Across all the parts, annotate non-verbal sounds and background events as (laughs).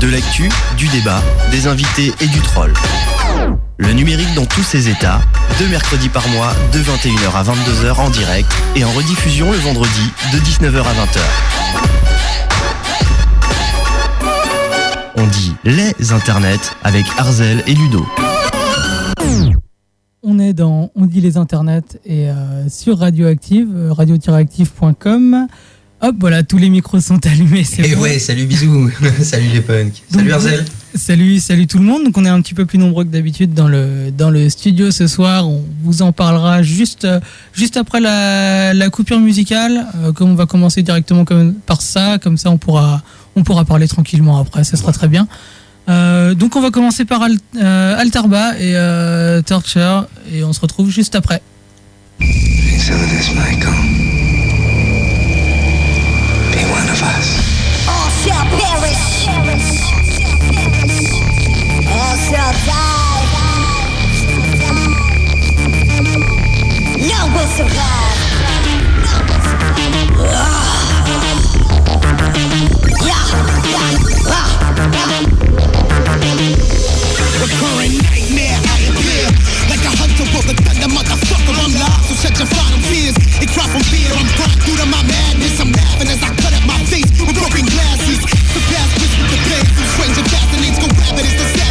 De l'actu, du débat, des invités et du troll. Le numérique dans tous ses états, deux mercredis par mois, de 21h à 22h en direct et en rediffusion le vendredi de 19h à 20h. On dit les internets avec Arzel et Ludo. On est dans On dit les internets et euh, sur Radioactive, euh, radio-active.com. Hop, voilà, tous les micros sont (laughs) allumés. Et bon. ouais, salut bisous, (laughs) salut les punks, Donc, salut Arzel. Salut, salut tout le monde. Donc on est un petit peu plus nombreux que d'habitude dans le dans le studio ce soir. On vous en parlera juste euh, juste après la, la coupure musicale. Euh, comme on va commencer directement comme, par ça, comme ça on pourra on pourra parler tranquillement après. Ça sera très bien. Euh, donc on va commencer par Al- euh, Altarba et euh, Torture et on se retrouve juste après. Shall perish. All shall die. None will survive. Recurring nightmare. I appear like a hunter with a thunder motherfucker. I'm. I'm going through to my madness. I'm laughing as I cut up my face with broken glasses. that is the same.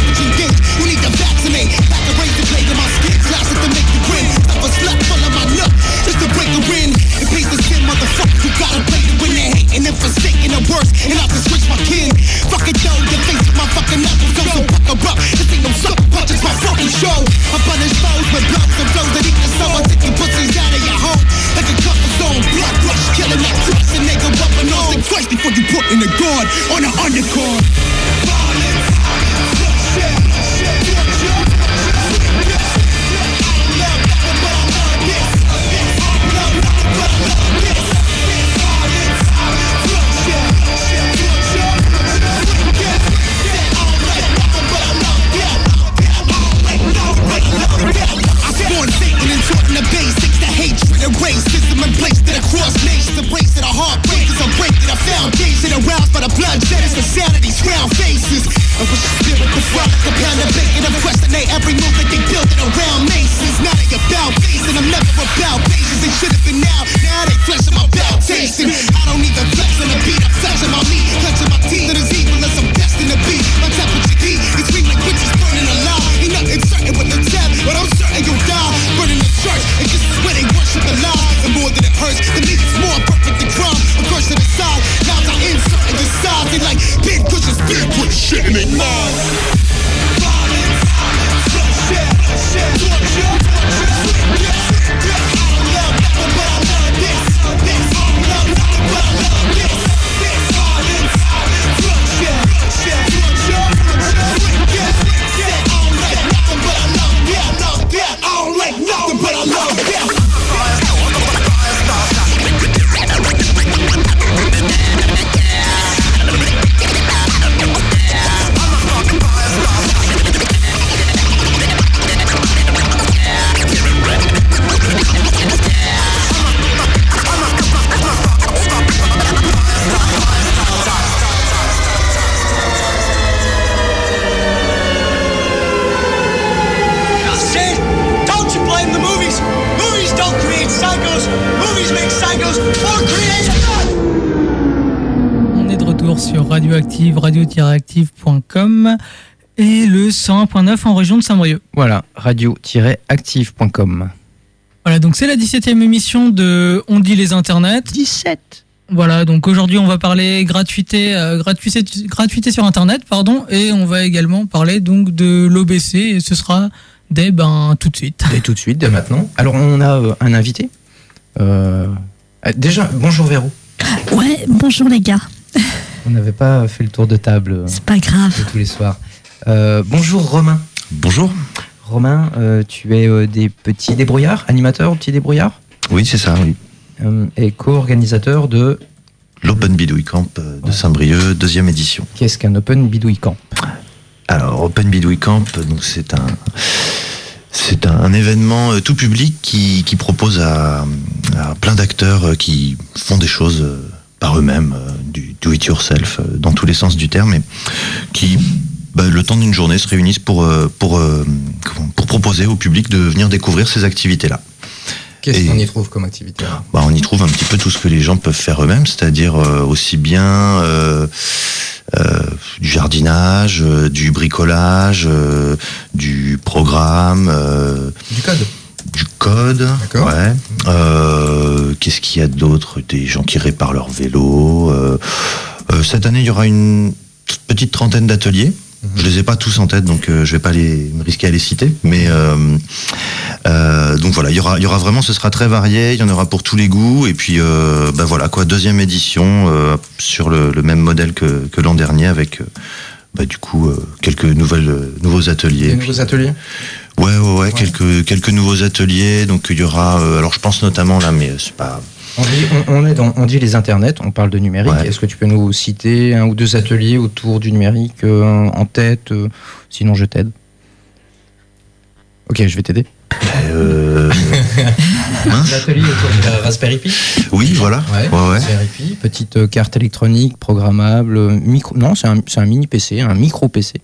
radio-active.com et le 101.9 en région de Saint-Brieuc. Voilà, radio-active.com. Voilà, donc c'est la 17e émission de On dit les internets. 17 Voilà, donc aujourd'hui on va parler gratuité, euh, gratuité, gratuité sur internet, pardon, et on va également parler donc de l'OBC et ce sera dès ben tout de suite. Et tout de suite, dès maintenant. Alors, on a euh, un invité. Euh, euh, déjà, bonjour Véro. Ouais, bonjour les gars. On n'avait pas fait le tour de table euh, C'est pas grave. de tous les soirs. Euh, bonjour Romain. Bonjour. Romain, euh, tu es euh, des petits débrouillards, animateur aux petits débrouillards, Oui, c'est ça, oui. euh, et co-organisateur de L'Open Bidouille Camp de Saint-Brieuc, deuxième édition. Qu'est-ce qu'un Open Bidouille Camp? Alors, Open Bidouille Camp, donc c'est un, c'est un, un événement euh, tout public qui, qui propose à, à plein d'acteurs euh, qui font des choses euh, par eux-mêmes, euh, du do it yourself euh, dans tous les sens du terme, et qui bah, le temps d'une journée se réunissent pour euh, pour pour proposer au public de venir découvrir ces activités-là. Qu'est-ce qu'on y trouve comme activité Bah, on y trouve un petit peu tout ce que les gens peuvent faire eux-mêmes, c'est-à-dire euh, aussi bien euh, euh, du jardinage, du bricolage, du programme, Du code. Du code. D'accord. Ouais. Euh, Qu'est-ce qu'il y a d'autre Des gens qui réparent leur vélo. euh, euh, cette année, il y aura une petite trentaine d'ateliers. Je les ai pas tous en tête, donc euh, je vais pas les me risquer à les citer. Mais euh, euh, donc voilà, il y aura, il y aura vraiment, ce sera très varié. Il y en aura pour tous les goûts. Et puis, bah voilà quoi, deuxième édition sur le, le même modèle que, que l'an dernier, avec bah, du coup quelques nouvelles, nouveaux ateliers. Des nouveaux ateliers Ouais, ouais, ouais, quelques quelques nouveaux ateliers. Donc il y aura, euh, alors je pense notamment là, mais c'est pas. on dit, on, on est dans, on dit les internets, on parle de numérique. Ouais. Est-ce que tu peux nous citer un ou deux ateliers autour du numérique euh, en tête euh, Sinon, je t'aide. Ok, je vais t'aider. Euh. (laughs) L'atelier autour de la Raspberry Pi Oui, voilà. Ouais, Ouais, ouais. Raspberry Pi, petite carte électronique programmable, micro. Non, c'est un, c'est un mini PC, un micro PC.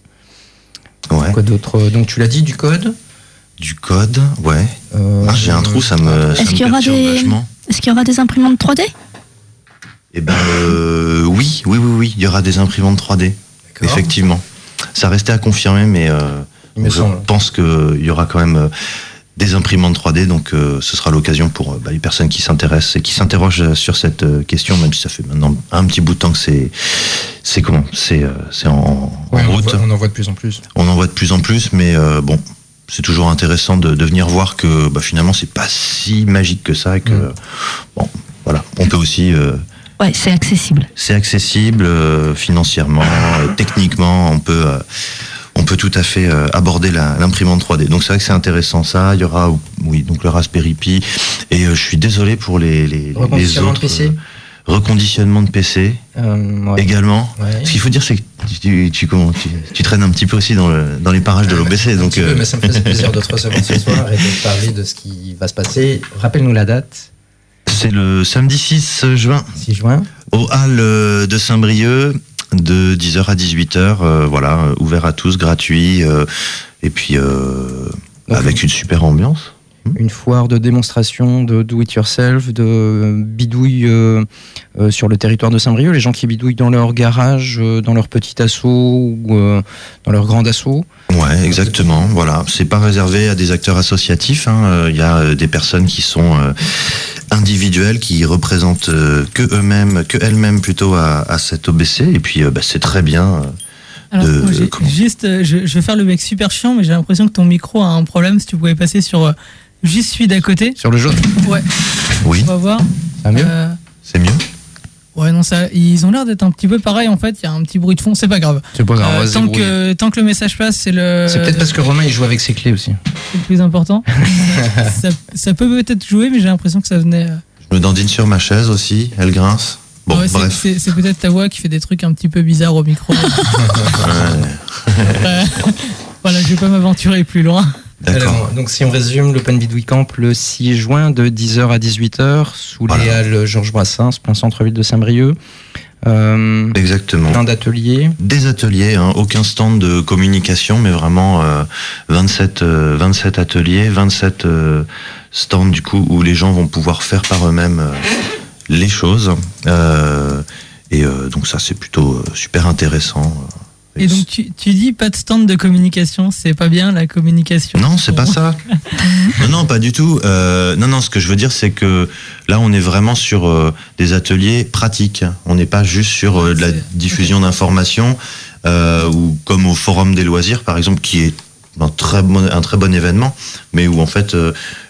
Ouais. Quoi d'autre Donc tu l'as dit du code. Du code, ouais. Euh, Ah, J'ai un trou, ça me, Est-ce qu'il y aura des-. Est-ce qu'il y aura des imprimantes 3D Eh ben, euh, oui, oui, oui, oui. Il y aura des imprimantes 3D, D'accord. effectivement. Ça restait à confirmer, mais euh, me je semble. pense qu'il y aura quand même euh, des imprimantes 3D, donc euh, ce sera l'occasion pour euh, bah, les personnes qui s'intéressent et qui s'interrogent euh, sur cette euh, question, même si ça fait maintenant un petit bout de temps que c'est, c'est comment, c'est, euh, c'est en, en Ouais, on, en route. voit, on en voit de plus en plus. On en voit de plus en plus, mais euh, bon, c'est toujours intéressant de, de venir voir que bah, finalement c'est pas si magique que ça et que Mm. bon, voilà, on peut aussi, euh, Ouais, c'est accessible. c'est accessible euh, financièrement, euh, techniquement, on peut, euh, on peut tout à fait euh, aborder l'imprimante 3D. Donc c'est vrai que c'est intéressant ça. Il y aura, oui, donc le Raspberry Pi et euh, je suis désolé pour les les, les Reconditionnement de autres PC. reconditionnement de PC Euh, ouais. également. Ouais. Ce qu'il faut dire, c'est que tu, tu, comment, tu, tu traînes un petit peu aussi dans, le, dans les parages de l'OBC. Donc, peu, euh, mais ça me faisait plaisir de te recevoir ce soir et de parler de ce qui va se passer. Rappelle-nous la date, c'est le samedi 6 juin 6 juin. au hall de Saint-Brieuc de 10h à 18h. euh, voilà, ouvert à tous, gratuit. euh, et puis, euh, avec une super ambiance. Une foire de démonstration de do it yourself, de bidouille euh, euh, sur le territoire de Saint-Brieuc. Les gens qui bidouillent dans leur garage, euh, dans leur petit assaut ou euh, dans leur grand assaut. Ouais, exactement. Voilà, c'est pas réservé à des acteurs associatifs. hein. Euh, Il y a euh, des personnes qui sont euh, individuelles, qui représentent euh, que eux-mêmes, que elles-mêmes plutôt à, à cet OBC. Et puis, euh, bah, c'est très bien. euh, Alors, de- moi, juste, je, je vais faire le mec super chiant, mais j'ai l'impression que ton micro a un problème. Si tu pouvais passer sur juste celui d'à côté. Sur le jaune, Ouais, Oui, on va voir. va mieux Euh, c'est mieux. ouais, non, ça, ils ont l'air d'être un petit peu pareil en fait. Il y a un petit bruit de fond, c'est pas grave. C'est pas grave, Euh, tant, que, tant que le message passe, c'est le, C'est peut-être parce que Romain il joue avec ses clés aussi. c'est le plus important. (laughs) ça, ça peut peut-être jouer, mais j'ai l'impression que ça venait. euh, Je me dandine sur ma chaise aussi, elle grince. Bon, ouais, c'est- bref. c'est c'est peut-être ta voix qui fait des trucs un petit peu bizarres au micro. (laughs) (laughs) Voilà, je vais pas m'aventurer plus loin. D'accord. Alors, donc si on résume l'Open Bidouille Camp le 6 juin de 10h à 18h sous les halles Georges Brassens, plein centre-ville de Saint-Brieuc. Euh, Exactement. plein d'ateliers. Des ateliers, hein, aucun stand de communication, mais vraiment euh, 27, euh, 27 ateliers, 27 euh, stands du coup où les gens vont pouvoir faire par eux-mêmes euh, les choses. Euh, et euh, donc ça c'est plutôt euh, super intéressant. Et donc tu, tu dis pas de stand de communication, c'est pas bien la communication. Non, c'est pas ça. (laughs) non, non, pas du tout. Euh, non, non, ce que je veux dire, c'est que là, on est vraiment sur euh, des ateliers pratiques. On n'est pas juste sur euh, de la diffusion d'informations ou comme au Forum des loisirs, par exemple, qui est un très bon, un très bon événement, mais où en fait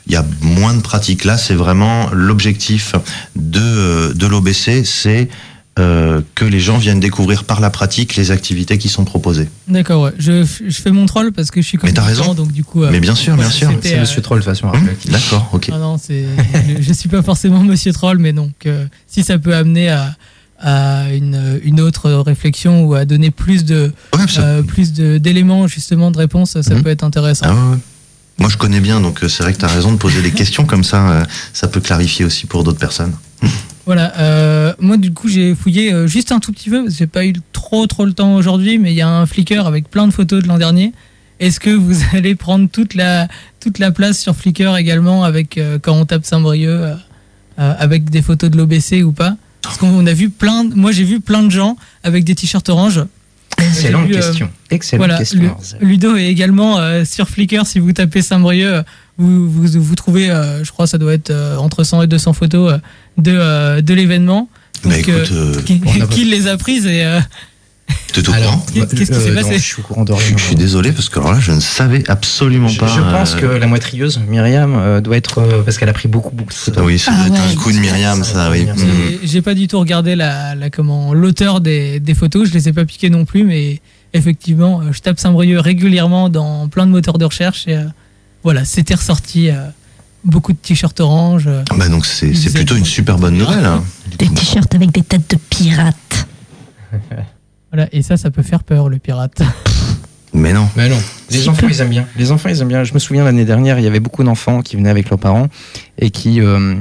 il y a moins de pratiques. Là, c'est vraiment l'objectif de, de l'OBC, c'est euh, que les gens viennent découvrir par la pratique les activités qui sont proposées. D'accord, ouais. Je, je fais mon troll parce que je suis Mais t'as raison. donc du coup. euh, Mais bien sûr, bien sûr. C'est euh, Monsieur Troll de toute façon. Hum, rappelle. D'accord, ok. Ah non, c'est. je, je suis pas forcément Monsieur Troll, mais donc euh, si ça peut amener à, à une, une autre réflexion ou à donner plus de Ouais, ça- euh, plus de- d'éléments justement de réponse, ça Mhm. peut être intéressant. Ah ouais, ouais. Moi, je connais bien, donc c'est vrai que tu as raison de poser des questions comme ça. euh, ça peut clarifier aussi pour d'autres personnes. Voilà, euh, moi du coup j'ai fouillé euh, juste un tout petit peu, parce que j'ai pas eu trop trop le temps aujourd'hui, mais il y a un Flickr avec plein de photos de l'an dernier. Est-ce que vous (laughs) allez prendre toute la, toute la place sur Flickr également avec euh, quand on tape Saint-Brieuc euh, avec des photos de l'OBC ou pas? Parce qu'on a vu plein, de- moi j'ai vu plein de gens avec des t-shirts orange. Excellente question. Excellente Voilà, question. Lu- Ludo est également sur Flickr. Si vous tapez Saint-Brieuc, vous, vous, vous trouvez, euh, je crois, ça doit être euh, entre 100 et 200 photos euh, de, euh, de l'événement. Bah euh, euh, qui, (laughs) qui les a prises et euh, t'es au Alors, courant Qu'est- qu'est-ce qui s'est passé non, Je suis au courant de je, rien. je suis désolé parce que alors là, je ne savais absolument Je, pas. je pense euh, que la moitrieuse, Myriam, euh, doit être. euh, parce qu'elle a pris beaucoup, beaucoup de Ah photos. oui, ça Ah doit être un coup de Myriam, ça, oui. Myriam. Mm. j'ai- j'ai pas du tout regardé la, la comment l'auteur des, des photos. Je les ai pas piquées non plus, mais effectivement, je tape Saint-Brieuc régulièrement dans plein de moteurs de recherche et euh, voilà, c'était ressorti. Beaucoup de t-shirts orange. Bah donc c'est plutôt êtes- une super bonne nouvelle. hein. Des t-shirts avec des têtes de pirates. (laughs) voilà, et ça, ça peut faire peur, le pirate. (laughs) Mais non. Mais non, les Si enfants peu. ils aiment bien. Les enfants ils aiment bien. Je me souviens l'année dernière, il y avait beaucoup d'enfants qui venaient avec leurs parents et qui euh,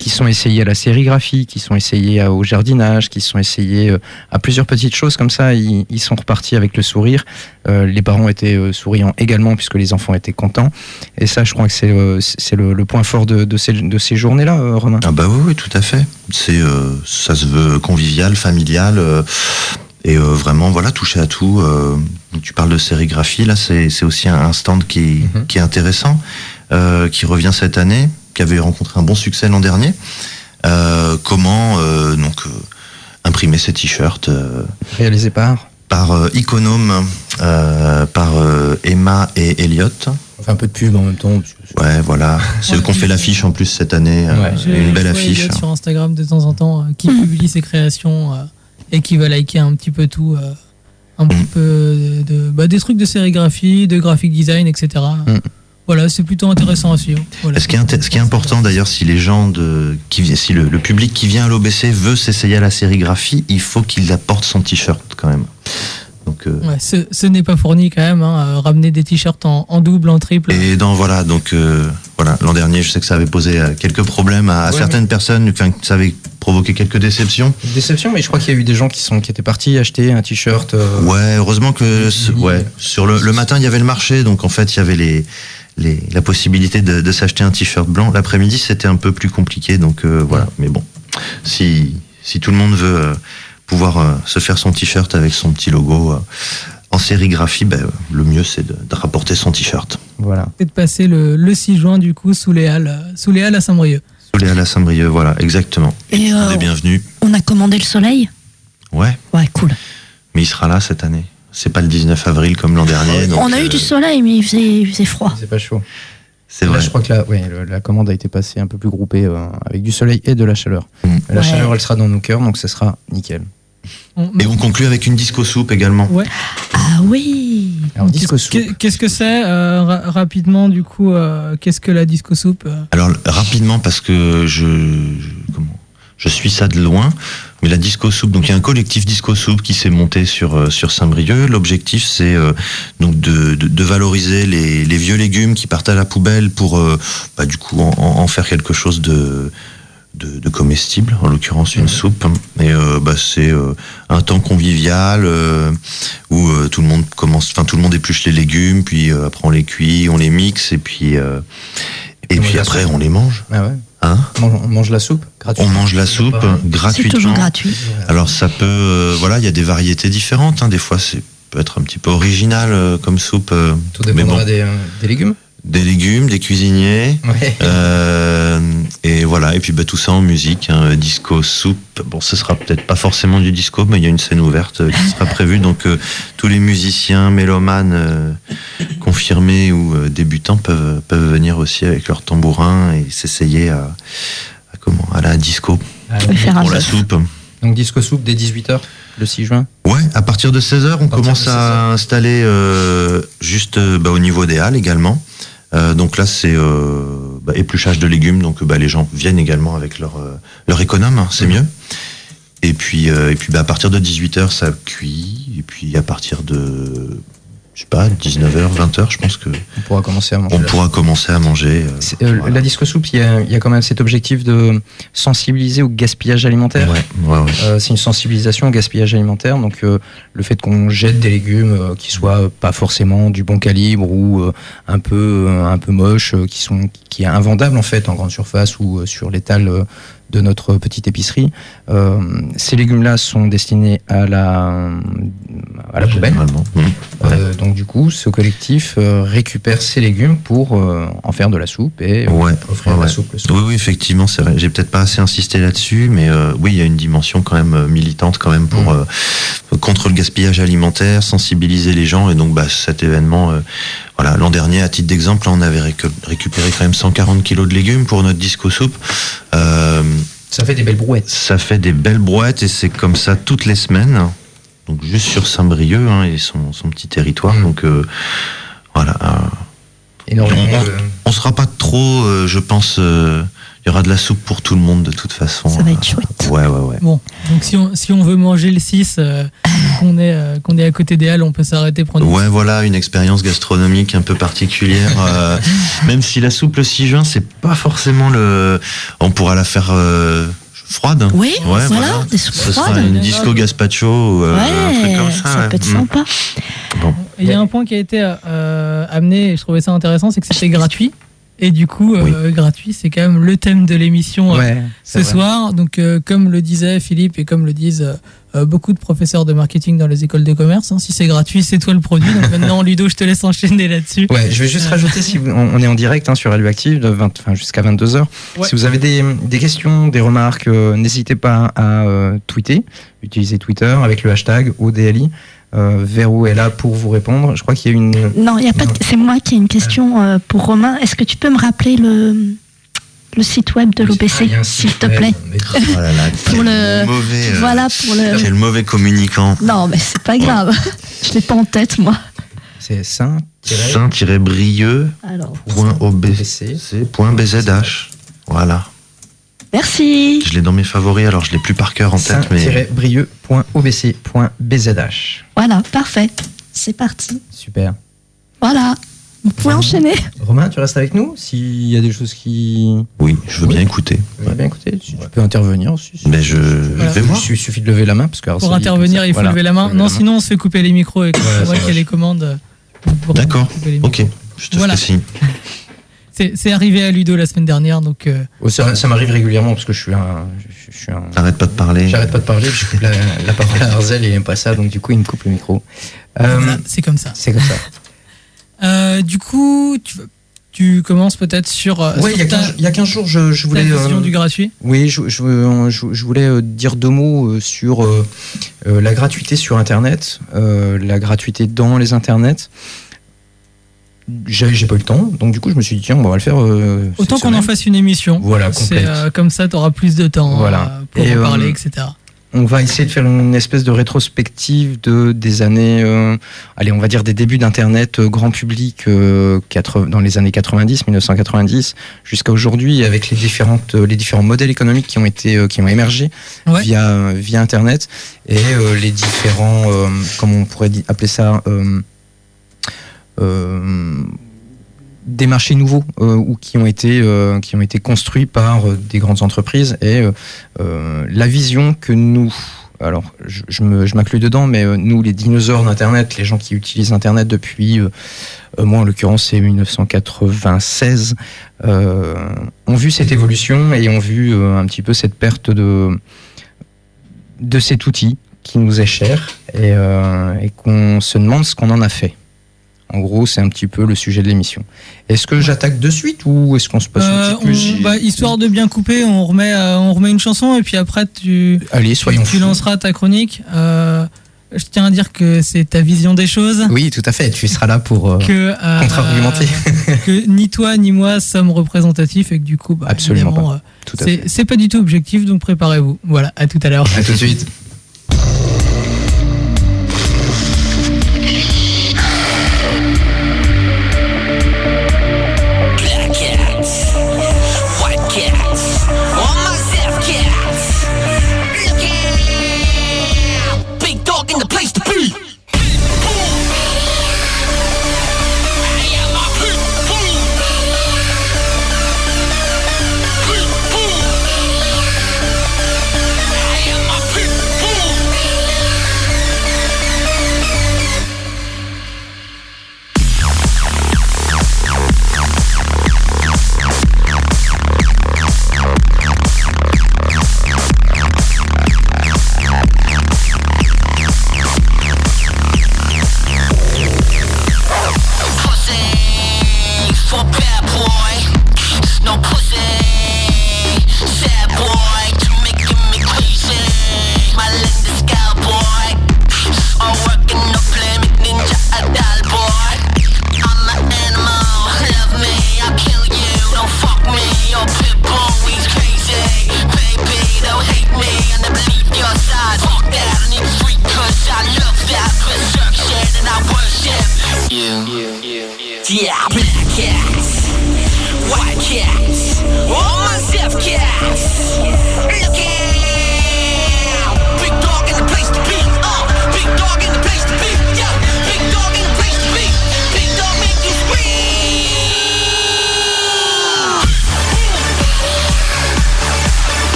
qui sont essayés à la sérigraphie, qui sont essayés au jardinage, qui sont essayés euh, à plusieurs petites choses comme ça. Ils, ils sont repartis avec le sourire. Euh, les parents étaient euh, souriants également puisque les enfants étaient contents. Et ça, je crois que c'est c'est le, le point fort de, de ces de ces journées-là, Romain. Ah bah oui, oui, tout à fait. C'est euh, ça se veut convivial, familial euh, et euh, vraiment voilà toucher à tout. euh, tu parles de sérigraphie, là c'est c'est aussi un, stand qui, Mhm. qui est intéressant, euh, qui revient cette année, qui avait rencontré un bon succès l'an dernier. Euh, comment euh, donc euh, imprimer ces t-shirts euh, Réalisé par. par euh, Iconome, euh, par euh, Emma et Elliot. On fait un peu de pub en même temps. Ouais, voilà. C'est eux qui ont fait l'affiche en plus cette année. Ouais. Une belle affiche. Elliot sur Instagram de temps en temps euh, qui publie ses créations euh, et qui va liker un petit peu tout, euh, un petit Mm. peu de, de- bah, des trucs de sérigraphie, de graphic design, etc. Mm. Voilà, c'est plutôt intéressant à suivre. Voilà. Ce qui est, ce qui est important d'ailleurs, si les gens de, qui, si le, le public qui vient à l'OBC veut s'essayer à la sérigraphie, il faut qu'il apporte son t-shirt quand même. Donc, euh, Ouais, ce ce n'est pas fourni quand même. hein, euh, ramener des t-shirts en, en double, en triple. et dans voilà, donc euh, voilà, l'an dernier, je sais que ça avait posé quelques problèmes à, à Ouais, certaines personnes, enfin, ça avait provoqué quelques déceptions. Déception, mais je crois qu'il y a eu des gens qui sont qui étaient partis acheter un t-shirt. euh, Ouais, heureusement que ouais, sur le, le matin il y avait le marché, donc en fait il y avait les, les la possibilité de, de s'acheter un t-shirt blanc. L'après-midi c'était un peu plus compliqué, donc euh, voilà. Mais bon, si si tout le monde veut euh, pouvoir euh, se faire son t-shirt avec son petit logo euh, en sérigraphie, ben, le mieux c'est de, de rapporter son t-shirt. Voilà. C'est de passer le, le 6 juin du coup sous les halles, sous les halles à Saint-Brieuc. Sous les halles à Saint-Brieuc, voilà, exactement. Et On est bienvenus. on a commandé le soleil? Ouais, Ouais, cool. mais il sera là cette année. C'est pas le 19 avril comme l'an dernier. donc, on a eu euh, du soleil, mais il faisait, il faisait froid. C'est pas chaud. C'est Là, vrai. je crois que la, ouais, le- la commande a été passée un peu plus groupée euh, avec du soleil et de la chaleur. Mm. La Ouais. chaleur, elle sera dans nos cœurs, donc ça sera nickel. Et on conclut avec une disco soupe également. Ah oui Alors, disco soupe. Qu'est- Qu'est-ce que c'est euh, ra- rapidement du coup euh, Qu'est-ce que la disco soupe Alors rapidement parce que je, je- comment? Je suis ça de loin, mais la disco soupe donc il y a un collectif disco soupe qui s'est monté sur euh, sur Saint-Brieuc. L'objectif c'est euh, donc de, de, de valoriser les, les vieux légumes qui partent à la poubelle pour euh, bah, du coup en, en faire quelque chose de de, de comestible, en l'occurrence une soupe. Et euh, bah, c'est euh, un temps convivial euh, où euh, tout le monde commence, enfin tout le monde épluche les légumes, puis euh, après on les cuit, on les mixe, et puis euh, et on puis après on les mange. Ah ouais. Hein On mange, on mange la soupe gratuite. on mange la soupe Pareil. C'est gratuitement. toujours gratuit. Alors ça peut, euh, voilà, il y a des variétés différentes. hein. Des fois, c'est peut être un petit peu original euh, comme soupe. euh, Tout mais dépendra bon, des, euh, des légumes. Des légumes, des cuisiniers. Ouais. Euh, et voilà, et puis bah, tout ça en musique, hein, disco, soupe. Bon, ce sera peut-être pas forcément du disco, mais il y a une scène ouverte euh, qui sera prévue. Donc euh, tous les musiciens, mélomanes euh, confirmés ou euh, débutants peuvent, peuvent venir aussi avec leur tambourin et s'essayer à, à comment à la disco Alors, pour la soupe. donc disco soupe dès 18h le 6 juin? Ouais, à partir de 16h, on commence de 16 à installer euh, juste bah, au niveau des halles également. Euh, donc là, c'est euh, bah, épluchage de légumes, donc bah, les gens viennent également avec leur, euh, leur économe, hein, c'est mieux. Et puis, euh, et puis bah, à partir de 18h, ça cuit. Et puis à partir de, je sais pas, 19h, 20h, je pense que On pourra commencer à manger. on pourra commencer à manger. euh, euh, voilà. La disco soupe, il y, a, il y a quand même cet objectif de sensibiliser au gaspillage alimentaire. Ouais, ouais, ouais. Euh, c'est une sensibilisation au gaspillage alimentaire, donc euh, le fait qu'on jette des légumes qui soient pas forcément du bon calibre ou un peu un peu moches, euh, qui sont qui est invendable en fait en grande surface ou sur l'étal de notre petite épicerie. Euh, ces légumes-là sont destinés à la à la poubelle. Mmh. Ouais. Euh, donc du coup, ce collectif euh, récupère ces légumes pour en faire de la soupe et Ouais, offrir ouais, la soupe le soir. Oui, oui, effectivement, c'est vrai. J'ai peut-être pas assez insisté là-dessus, mais oui, il y a une dimension quand même militante quand même pour Mm. Contre le gaspillage alimentaire, sensibiliser les gens, et donc bah, cet événement, euh, voilà, l'an dernier, à titre d'exemple, on avait récu- récupéré quand même 140 kilos de légumes pour notre disco soupe. Euh, Ça fait des belles brouettes. ça fait des belles brouettes et c'est comme ça toutes les semaines. Donc juste sur Saint-Brieuc hein, et son, son petit territoire. Mm. Donc euh, voilà. euh, Énormément. On- on sera pas trop, je pense. Il y aura de la soupe pour tout le monde de toute façon. Ça va être chouette. Ouais, ouais, ouais. Bon, donc si on, si on veut manger le 6, euh, qu'on est, euh, qu'on est à côté des Halles, on peut s'arrêter prendre une Ouais, voilà, une expérience gastronomique un peu particulière. euh, (laughs) même si la soupe le 6 juin, c'est pas forcément le. On pourra la faire froide. Oui, Ouais, voilà, des soupes Ce sera froides. une disco gazpacho ou euh, un truc ouais, comme ça. ça ouais. peut être Mm. sympa. Et Il y a un point qui a été euh, amené et je trouvais ça intéressant, c'est que c'était gratuit. Et du coup, euh, gratuit, c'est quand même le thème de l'émission euh, ce vrai. soir. Donc, euh, comme le disait Philippe et comme le disent beaucoup de professeurs de marketing dans les écoles de commerce, hein, si c'est gratuit, c'est toi le produit. Donc maintenant, (laughs) Ludo, je te laisse enchaîner là-dessus. Ouais, je vais juste rajouter, si vous- on est en direct hein, sur Radioactive de 20 enfin, jusqu'à 22h. Ouais. Si vous avez des, des questions, des remarques, n'hésitez pas à tweeter, utiliser Twitter avec le hashtag ODLI. Euh, Véro est là pour vous répondre. Je crois qu'il y a une. Non, il y a pas. de- C'est moi qui ai une question euh, pour Romain. Est-ce que tu peux me rappeler le le site web de l'OBC, s'il te plaît Oh là là, (laughs) Pour le- mauvais, euh, Voilà pour le. Quel mauvais communicant. Non, mais c'est pas grave. Je l'ai pas en tête, moi. C'est saint Saint-Brieuc. Alors, Point OBC. OBC. Point BZH. Voilà. Merci. Je l'ai dans mes favoris, alors je l'ai plus par cœur en tête, mais. brieux.obc.bzh. Voilà, parfait. C'est parti. Super. Voilà. Vous pouvez enchaîner. Romain, tu restes avec nous S'il y a des choses qui. Oui, je veux Oui. bien écouter. Veux bien écouter Tu tu peux intervenir aussi. si- Mais je, je vais voir. Il suffit de lever la main parce que Pour intervenir, il faut lever la main. Non, sinon, on se fait couper les micros et que Ouais, c'est moi c'est qui ai vrai. les commandes. D'accord. couper les micros. Ok, je te Voilà. fais signe. (laughs) C'est arrivé à Ludo la semaine dernière, donc euh, Oh, ça ça m'arrive régulièrement parce que je suis un. Je, je suis un... Arrête pas de parler. J'arrête pas de parler, je coupe la, la parole à Arzel et il aime pas ça, donc du coup il me coupe le micro. Euh, c'est comme ça. c'est comme ça. (laughs) Euh, du coup, tu, tu commences peut-être sur, euh, sur il y, a ta, 15 il y a 15 jours, je, voulais. vision euh, du gratuit. Oui, je, je- je- je voulais euh, dire deux mots euh, sur euh, euh, la gratuité sur Internet, euh, la gratuité dans les Internets. J'ai pas eu le temps, donc du coup je me suis dit tiens, on va le faire. euh, Autant qu'on en fasse une émission. Voilà, C'est complète. euh, comme ça, tu auras plus de temps Voilà. euh, pour Et, en euh, parler, etc. On va essayer de faire une espèce de rétrospective de des années, allez, on va dire des débuts d'Internet grand public euh, 80 dans les années 90, 1990, jusqu'à aujourd'hui, avec les différentes, les différents modèles économiques qui ont été, qui ont émergé Ouais. via via Internet et les différents, comment on pourrait appeler ça. euh, des marchés nouveaux euh, ou qui ont été euh, qui ont été construits par euh, des grandes entreprises. Et la vision que nous alors je, je m'inclus dedans mais nous les dinosaures d'internet les gens qui utilisent internet depuis moi en l'occurrence c'est 1996 euh, ont vu cette évolution et ont vu un petit peu cette perte de de cet outil qui nous est cher et, et qu'on se demande ce qu'on en a fait en gros, c'est un petit peu le sujet de l'émission. Est-ce que j'attaque de suite ou est-ce qu'on se passe Euh, un petit peu on- j'y- bah, histoire de bien couper, on remet, euh, on remet une chanson et puis après tu, Allez, soyons tu lanceras ta chronique. Euh, je tiens à dire que c'est ta vision des choses. Oui, tout à fait. Tu seras là pour euh, Que, euh, contre-argumenter. (laughs) que ni toi ni moi sommes représentatifs et que du coup, bah, Absolument pas. euh, Tout à c'est fait. c'est pas du tout objectif, donc préparez-vous. Voilà, à tout à l'heure. À tout de suite. (laughs)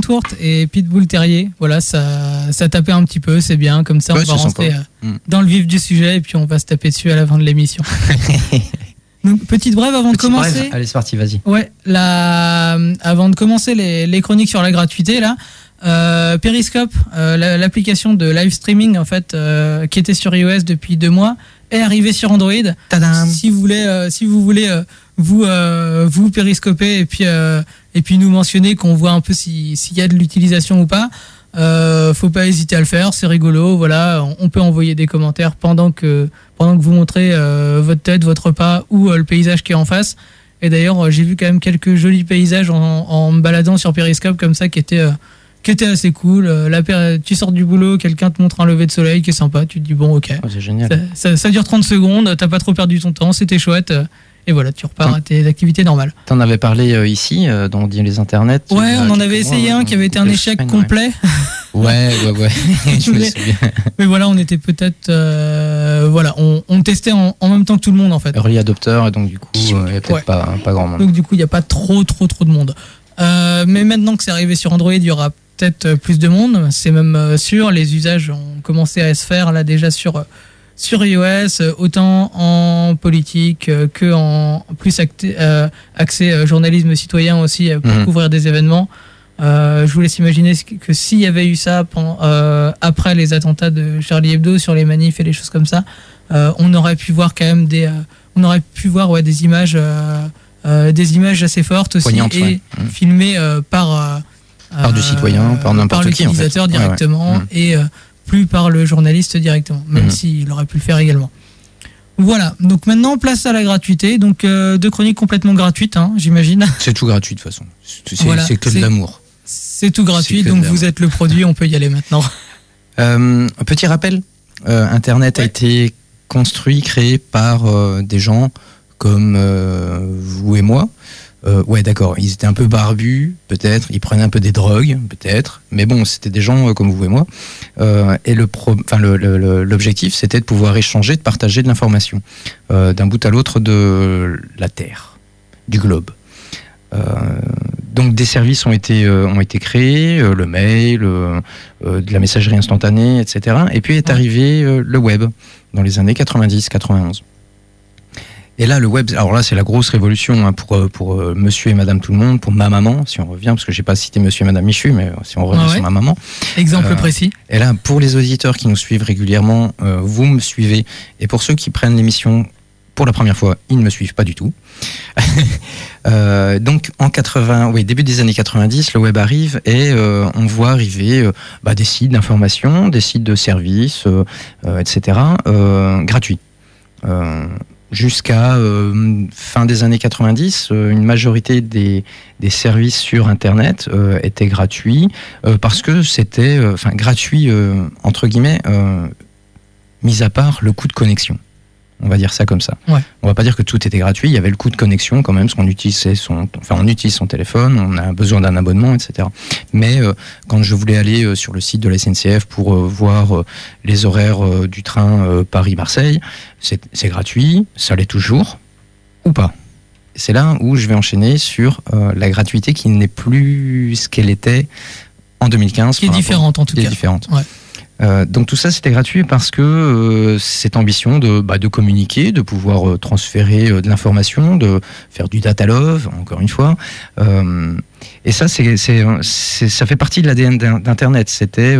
Tourt et Pitbull Terrier. Voilà, ça, ça tapait un petit peu, c'est bien. Comme ça, Ouais, on va rentrer euh, Mm. dans le vif du sujet et puis on va se taper dessus à la fin de l'émission. (laughs) Donc, petite brève avant de commencer. Allez, c'est parti, vas-y. Ouais, la, avant de commencer les, les chroniques sur la gratuité, là, euh, Periscope, euh, la- l'application de live streaming en fait, euh, qui était sur iOS depuis deux mois, est arrivée sur Android. Si vous voulez, euh, si vous voulez euh, vous euh, vous périscoper et puis euh, et puis nous mentionner qu'on voit un peu si- s'il y a de l'utilisation ou pas. Euh, faut pas hésiter à le faire, c'est rigolo. Voilà, on, peut envoyer des commentaires pendant que pendant que vous montrez euh, votre tête, votre repas ou euh, le paysage qui est en face. Et d'ailleurs, euh, j'ai vu quand même quelques jolis paysages en, en me baladant sur Periscope comme ça qui étaient qui étaient assez cool. La tu sors du boulot, quelqu'un te montre un lever de soleil qui est sympa. Tu te dis bon, ok. Oh, c'est génial. Ça, ça- ça dure 30 secondes, t'as pas trop perdu ton temps, c'était chouette. Euh, Et voilà, tu repars à tes activités normales. T'en avais parlé euh, ici, euh, dans les internets. Ouais, a on en avait essayé un qui avait été un échec complet. Ouais, ouais, ouais. (laughs) Je me Mais- souviens. Mais voilà, on était peut-être. euh, voilà, on, on testait en, en même temps que tout le monde en fait. Early adopter, et donc du coup, euh, il n'y a peut-être Ouais. pas, pas grand monde. Donc du coup, il n'y a pas trop, trop, trop de monde. Euh, mais maintenant que c'est arrivé sur Android, il y aura peut-être euh, plus de monde. C'est même euh, sûr. Les usages ont commencé à se faire là déjà sur euh, sur iOS, euh, autant en politique euh, que en plus acté- euh, accès euh, journalisme citoyen aussi pour Mhm. couvrir des événements. Euh, je vous laisse imaginer que- s'il y avait eu ça pendant- euh, après les attentats de Charlie Hebdo sur les manifs et les choses comme ça, euh, on aurait pu voir quand même des, on aurait pu voir ouais, des images, des images assez fortes aussi et ouais. Mhm. filmées par Par du citoyen, par n'importe qui, en fait. l'utilisateur Ouais, ouais. directement Mhm. et plus par le journaliste directement, même Mhm. s'il aurait pu le faire également. Voilà, donc maintenant place à la gratuité, donc euh, deux chroniques complètement gratuites, hein, j'imagine. (laughs) C'est tout gratuit de toute façon. C'est Voilà, que de c'est- l'amour. C'est tout gratuit, donc vous êtes le produit, on peut y aller maintenant. (laughs) Euh, un petit rappel, euh, Internet a été construit, créé par des gens comme vous et moi, Euh, ouais, d'accord, ils étaient un peu barbus, peut-être, ils prenaient un peu des drogues, peut-être, mais bon, c'était des gens euh, comme vous et moi. Euh, et le pro- enfin, le- le- le- l'objectif, c'était de pouvoir échanger, de partager de l'information euh, d'un bout à l'autre de la Terre, du globe. Donc des services ont été, ont été créés, le mail, de la messagerie instantanée, etc. Et puis est arrivé le web dans les années 90-91. Et là, le web, alors là, c'est la grosse révolution hein, pour, euh, pour euh, monsieur et madame tout le monde, pour ma maman, si on revient, parce que j'ai pas cité monsieur et madame Michu, mais euh, si on revient Ah ouais. sur ma maman. Exemple Euh, précis. Et là, pour les auditeurs qui nous suivent régulièrement, euh, vous me suivez. Et pour ceux qui prennent l'émission pour la première fois, ils ne me suivent pas du tout. (laughs) Euh, donc en 80, oui, début des années 90, le web arrive et euh, on voit arriver euh, bah, des sites d'information, des sites de services, etc., gratuits. Jusqu'à euh, fin des années 90, euh, une majorité des, des services sur Internet euh, étaient gratuits euh, parce que c'était, enfin, gratuit entre guillemets, mis à part le coût de connexion. On va dire ça comme ça. Ouais. On va pas dire que tout était gratuit. Il y avait le coût de connexion quand même, parce qu'on utilisait son, enfin, on utilise son téléphone, on a besoin d'un abonnement, etc. Mais euh, quand je voulais aller euh, sur le site de la SNCF pour euh, voir les horaires du train Paris-Marseille, c'est gratuit, ça l'est toujours, ou pas. C'est là où je vais enchaîner sur euh, la gratuité qui n'est plus ce qu'elle était en 2015. Qui est différente en tout qui est cas. différente. Ouais. Euh, donc tout ça c'était gratuit parce que euh, cette ambition de, bah, de communiquer, de pouvoir euh, transférer de l'information, de faire du data love, encore une fois. Et ça, c'est, ça fait partie de l'ADN d'in- d'Internet. C'était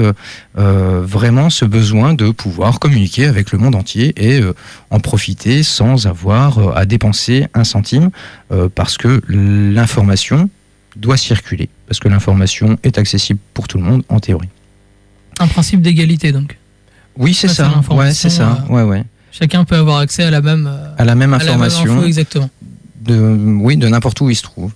vraiment ce besoin de pouvoir communiquer avec le monde entier et en profiter sans avoir à dépenser un centime parce que l'information doit circuler, parce que l'information est accessible pour tout le monde en théorie. Un principe d'égalité donc. Oui, c'est Ça, c'est ça. l'information, Ouais, c'est ça. euh, Ouais, ouais. Chacun peut avoir accès à la même, euh, À la même à la même information. info, exactement. de, oui, de n'importe où il se trouve.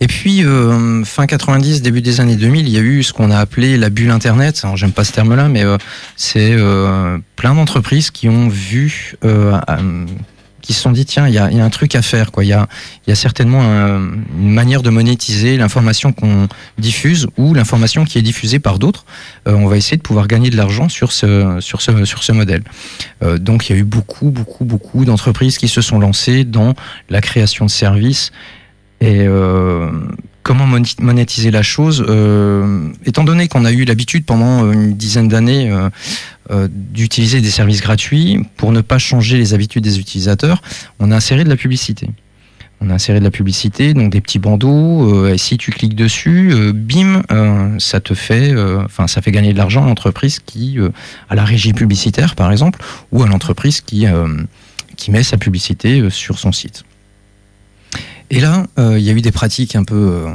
Et puis, euh, fin 90, début des années 2000, il y a eu ce qu'on a appelé la bulle Internet. J'aime pas ce terme-là, mais euh, c'est euh, plein d'entreprises qui ont vu, qui se sont dit, tiens, il y a, un truc à faire. Il, y a, certainement un- une manière de monétiser l'information qu'on diffuse ou l'information qui est diffusée par d'autres. Euh, on va essayer de pouvoir gagner de l'argent sur ce modèle. Euh, donc, il y a eu beaucoup, beaucoup, beaucoup d'entreprises qui se sont lancées dans la création de services. Et euh, comment monétiser la chose euh, Étant donné qu'on a eu l'habitude pendant euh, une dizaine d'années d'utiliser des services gratuits, pour ne pas changer les habitudes des utilisateurs, on a inséré de la publicité. On a inséré de la publicité, donc des petits bandeaux. et si tu cliques dessus, bim, ça te fait, enfin, ça fait gagner de l'argent à l'entreprise qui a la régie publicitaire, par exemple, ou à l'entreprise qui met sa publicité sur son site. Et là, euh, il y a eu des pratiques un peu. euh,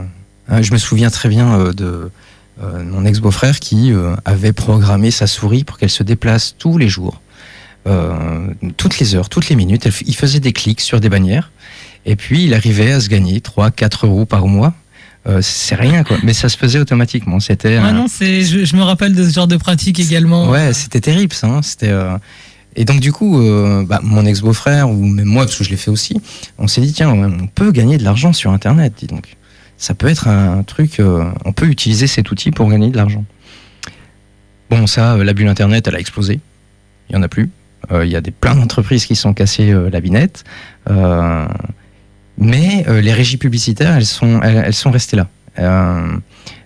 hein, je me souviens très bien euh, de mon ex-beau-frère qui avait programmé sa souris pour qu'elle se déplace tous les jours, toutes les heures, toutes les minutes. Elle il faisait des clics sur des bannières et puis il arrivait à se gagner 3-4 euros par mois. Euh, c'est rien quoi, mais ça se faisait automatiquement. C'était un- non, c'est, je, je me rappelle de ce genre de pratique également. Ouais, c'était terrible ça. hein. C'était euh, et donc du coup, euh, bah, mon ex-beau-frère ou même moi, parce que je l'ai fait aussi, on s'est dit tiens, on peut gagner de l'argent sur Internet, donc. Ça peut être un truc, euh, on peut utiliser cet outil pour gagner de l'argent. Bon, ça, euh, la bulle Internet, elle a explosé. Il y en a plus. Il y a des plein d'entreprises qui sont cassées la binette. Mais les régies publicitaires, elles sont, elles sont restées là. Euh,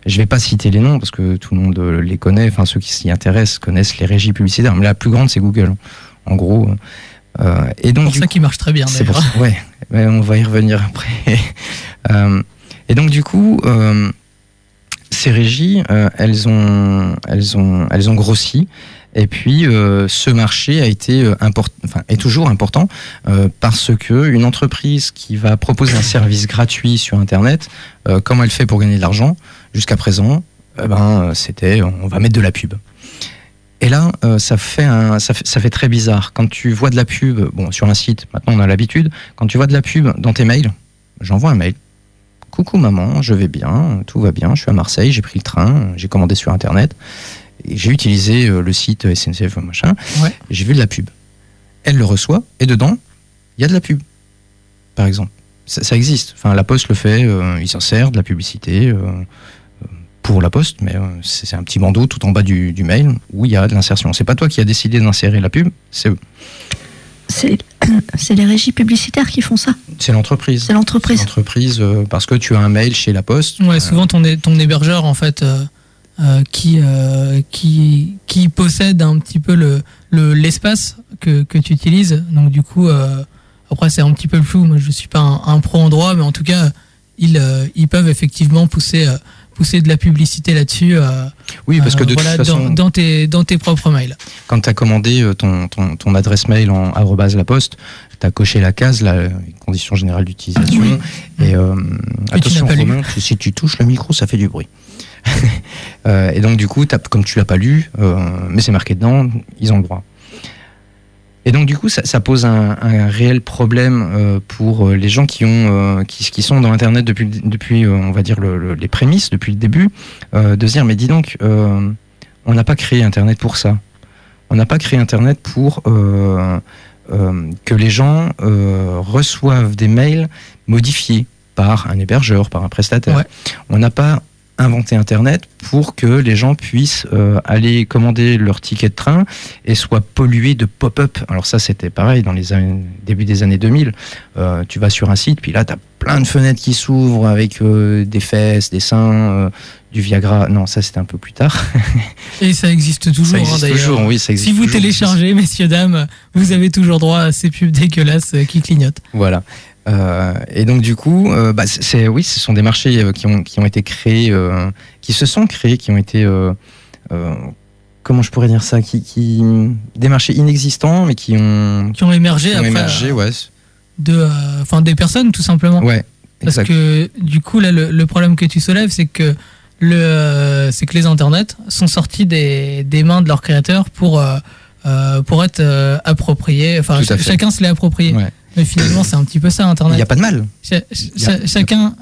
je vais pas citer les noms parce que tout le monde euh, les connaît. Enfin, ceux qui s'y intéressent connaissent les régies publicitaires. Mais la plus grande, c'est Google. En gros. Euh, et donc, pour du ça coup- qui marche très bien c'est pour ça. Ouais, ouais, on va y revenir après. (laughs) Euh, et donc du coup, euh, ces régies, euh, elles ont, elles ont, elles ont grossi. Et puis, euh, ce marché a été euh, enfin, est toujours important euh, parce que une entreprise qui va proposer un service gratuit sur Internet, comment elle fait pour gagner de l'argent? Jusqu'à présent, eh ben, c'était on va mettre de la pub. Et là, ça, fait un, ça, fait, ça fait très bizarre. Quand tu vois de la pub, bon, sur un site, maintenant on a l'habitude, quand tu vois de la pub dans tes mails, j'envoie un mail. Coucou maman, je vais bien, tout va bien, je suis à Marseille, j'ai pris le train, j'ai commandé sur Internet, et j'ai utilisé euh, le site SNCF machin, Ouais. j'ai vu de la pub. Elle le reçoit, et dedans, il y a de la pub, par exemple. ça, ça existe. Enfin, la Poste le fait, euh, ils insèrent de la publicité euh, euh, pour la Poste, mais euh, c'est un petit bandeau tout en bas du, du mail où il y a de l'insertion. C'est pas toi qui as décidé d'insérer la pub, c'est eux. C'est les (clears throat) régies publicitaires qui font ça. C'est l'entreprise. C'est l'entreprise. C'est l'entreprise euh, parce que tu as un mail chez la Poste. Ouais, souvent ton, ton hébergeur en fait euh, qui, euh, qui qui possède un petit peu le le- l'espace que, que tu utilises. Donc du coup, euh, après c'est un petit peu flou. Moi, je suis pas un, un pro en droit, mais en tout cas, ils euh, ils peuvent effectivement pousser pousser de la publicité là-dessus. Oui, parce que de voilà, toute façon, dans, dans tes dans tes propres mails. quand tu as commandé ton, ton, ton adresse mail en arrobase la poste, tu as coché la case, la les conditions générales d'utilisation. Et euh, attention. Romain, si tu touches le micro, ça fait du bruit. (laughs) Euh, et donc, du coup, comme tu l'as pas lu, euh, mais c'est marqué dedans, ils ont le droit. Et donc, du coup, ça, ça pose un, un réel problème euh, pour les gens qui, ont, euh, qui, qui sont dans Internet depuis, euh, on va dire, le- le- les prémices, depuis le début, de se dire, mais dis donc, on n'a pas créé Internet pour ça. On n'a pas créé Internet pour que les gens reçoivent des mails modifiés par un hébergeur, par un prestataire. Ouais. On n'a pas inventé Internet pour que les gens puissent euh, aller commander leur ticket de train et soient pollués de pop-up. Alors ça, c'était pareil dans les années, début des années 2000. Euh, tu vas sur un site, puis là, tu as plein de fenêtres qui s'ouvrent avec euh, des fesses, des seins, du Viagra. Non, ça, c'était un peu plus tard. Et ça existe toujours. ça hein, existe d'ailleurs. toujours, oui, ça existe Si vous toujours. téléchargez, messieurs dames, vous avez toujours droit à ces pubs dégueulasses qui clignotent. Voilà. Euh, et donc du coup, euh, bah, c'est oui, ce sont des marchés euh, qui ont qui ont été créés, qui se sont créés, qui ont été comment je pourrais dire ça, qui, qui des marchés inexistants mais qui ont Qui ont émergé qui ont après. émergé, ouais, de, enfin des personnes tout simplement. ouais, Parce exact. que du coup là le, le problème que tu soulèves c'est que le c'est que les internets sont sortis des, des mains de leurs créateurs pour pour être appropriés. Enfin chacun se l'est approprié. Ouais. Mais finalement c'est un petit peu ça Il internet. n'y a pas de mal. Il a-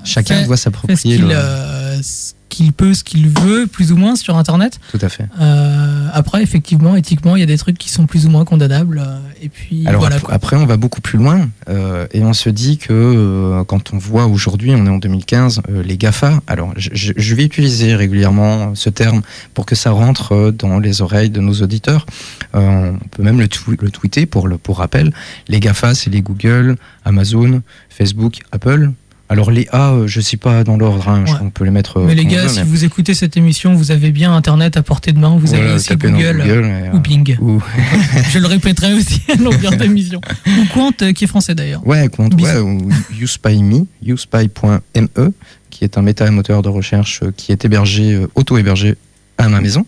chacun doit s'approprier le. euh, ce qu'il peut, ce qu'il veut, plus ou moins sur internet. Tout à fait. Euh, après effectivement éthiquement il y a des trucs qui sont plus ou moins condamnables. euh, et puis Alors voilà. ap- après, on va beaucoup plus loin euh, et on se dit que euh, quand on voit aujourd'hui, on est en 2015, euh, les GAFA, alors je, vais utiliser régulièrement ce terme pour que ça rentre dans les oreilles de nos auditeurs. On peut même le, tweeter pour, le, pour rappel. Les GAFA, c'est les Google, Amazon, Facebook, Apple. Alors les A, euh, je ne sais pas dans l'ordre, hein, Ouais. on peut les mettre. euh, Mais les gars, veut, si mais- vous écoutez cette émission, vous avez bien Internet à portée de main. Vous Voilà, avez aussi Google, Google et, ou euh, Bing. (laughs) ou- (laughs) Je le répéterai aussi à longueur d'émission. Ou Quant, qui est français d'ailleurs. Ouais, Bisous. ouais, ou USpy.me, USpy.me, qui est un méta-moteur de recherche qui est hébergé, auto-hébergé à ma maison.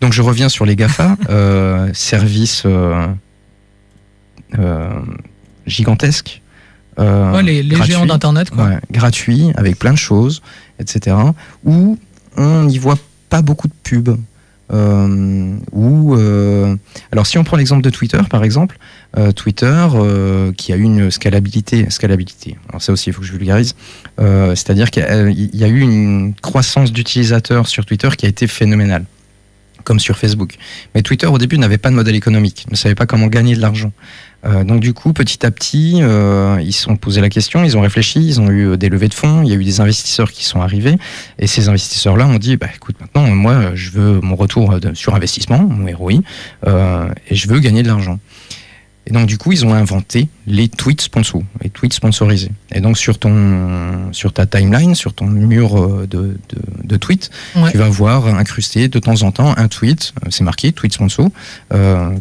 Donc je reviens sur les GAFA, (laughs) euh, services euh, euh, gigantesques. Euh, Ouais, les, géants d'Internet, quoi. ouais, gratuits, avec plein de choses, etc. Où on n'y voit pas beaucoup de pubs. Euh, où, euh, alors si on prend l'exemple de Twitter par exemple, euh, Twitter qui a eu une scalabilité, scalabilité. Alors ça aussi il faut que je vulgarise, c'est-à-dire qu'il y a eu une croissance d'utilisateurs sur Twitter qui a été phénoménale, comme sur Facebook. Mais Twitter au début n'avait pas de modèle économique, ne savait pas comment gagner de l'argent. Euh, donc du coup, petit à petit, euh, ils se sont posé la question, ils ont réfléchi, ils ont eu euh, des levées de fonds, il y a eu des investisseurs qui sont arrivés, et ces investisseurs-là ont dit, bah écoute, maintenant, moi, je veux mon retour de- sur investissement, mon ROI, euh, et je veux gagner de l'argent. Et donc du coup, ils ont inventé les tweets sponsors, les tweets sponsorisés. Et donc sur ton, sur ta timeline, sur ton mur de, de, de tweets, Ouais. tu vas voir incrusté de temps en temps un tweet, c'est marqué tweet sponsor,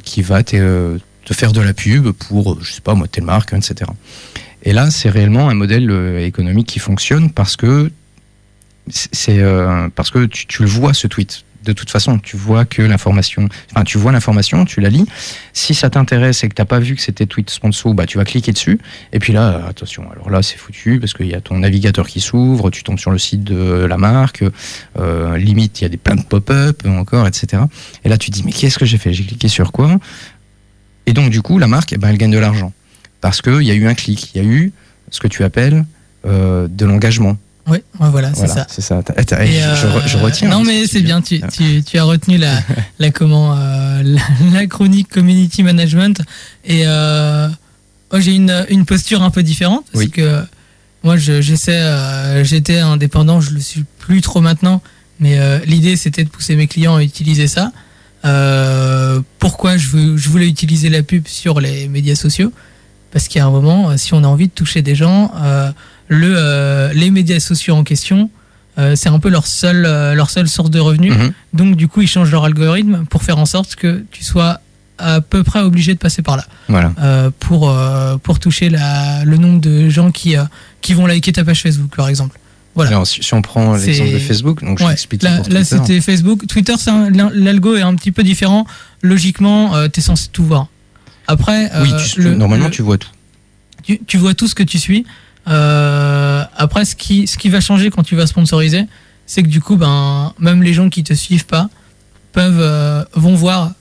qui va te, te faire de la pub pour, je sais pas moi, telle marque, etc. Et là, c'est réellement un modèle euh, économique qui fonctionne parce que c'est euh, parce que tu, le vois ce tweet. De toute façon, tu vois que l'information, enfin, tu vois l'information, tu la lis. Si ça t'intéresse et que t'as pas vu que c'était tweet sponsor, bah, tu vas cliquer dessus. Et puis là, attention, alors là, c'est foutu parce qu'il y a ton navigateur qui s'ouvre, tu tombes sur le site de la marque, euh, limite, il y a des plein de pop-up encore, etc. Et là, tu dis, mais qu'est-ce que j'ai fait? J'ai cliqué sur quoi? Et donc, du coup, la marque, eh ben, elle gagne de l'argent. Parce qu'il y a eu un clic, il y a eu ce que tu appelles euh, de l'engagement. Oui, voilà, c'est Voilà, ça. c'est ça. Je, euh, retiens. Non, mais c'est bien. dis. Tu, tu, tu as retenu la, (laughs) la comment, euh, la, la chronique community management. Et euh, moi, j'ai une, une posture un peu différente parce Oui. que Moi, je- j'essaie, j'étais indépendant, je le suis plus trop maintenant, mais l'idée c'était de pousser mes clients à utiliser ça. Pourquoi je, veux, je voulais utiliser la pub sur les médias sociaux Parce qu'il y a un moment, euh, si on a envie de toucher des gens, euh, le, euh, les médias sociaux en question, c'est un peu leur seule, leur seule source de revenus. Mhm. Donc du coup, ils changent leur algorithme pour faire en sorte que tu sois à peu près obligé de passer par là Voilà. euh, pour, euh, pour toucher la, le nombre de gens qui, euh, qui vont liker ta page Facebook, par exemple. Voilà. Alors, si, si on prend l'exemple de Facebook, donc je Ouais, t'explique là, là, Twitter. c'était Facebook. Twitter, l'algo est un petit peu différent. Logiquement, tu es censé tout voir. Après, Oui, euh, tu- le- normalement le- tu vois tout. tu, tu vois tout ce que tu suis. Euh, après, ce qui, ce qui va changer quand tu vas sponsoriser, c'est que du coup, ben, même les gens qui te suivent pas peuvent euh, vont voir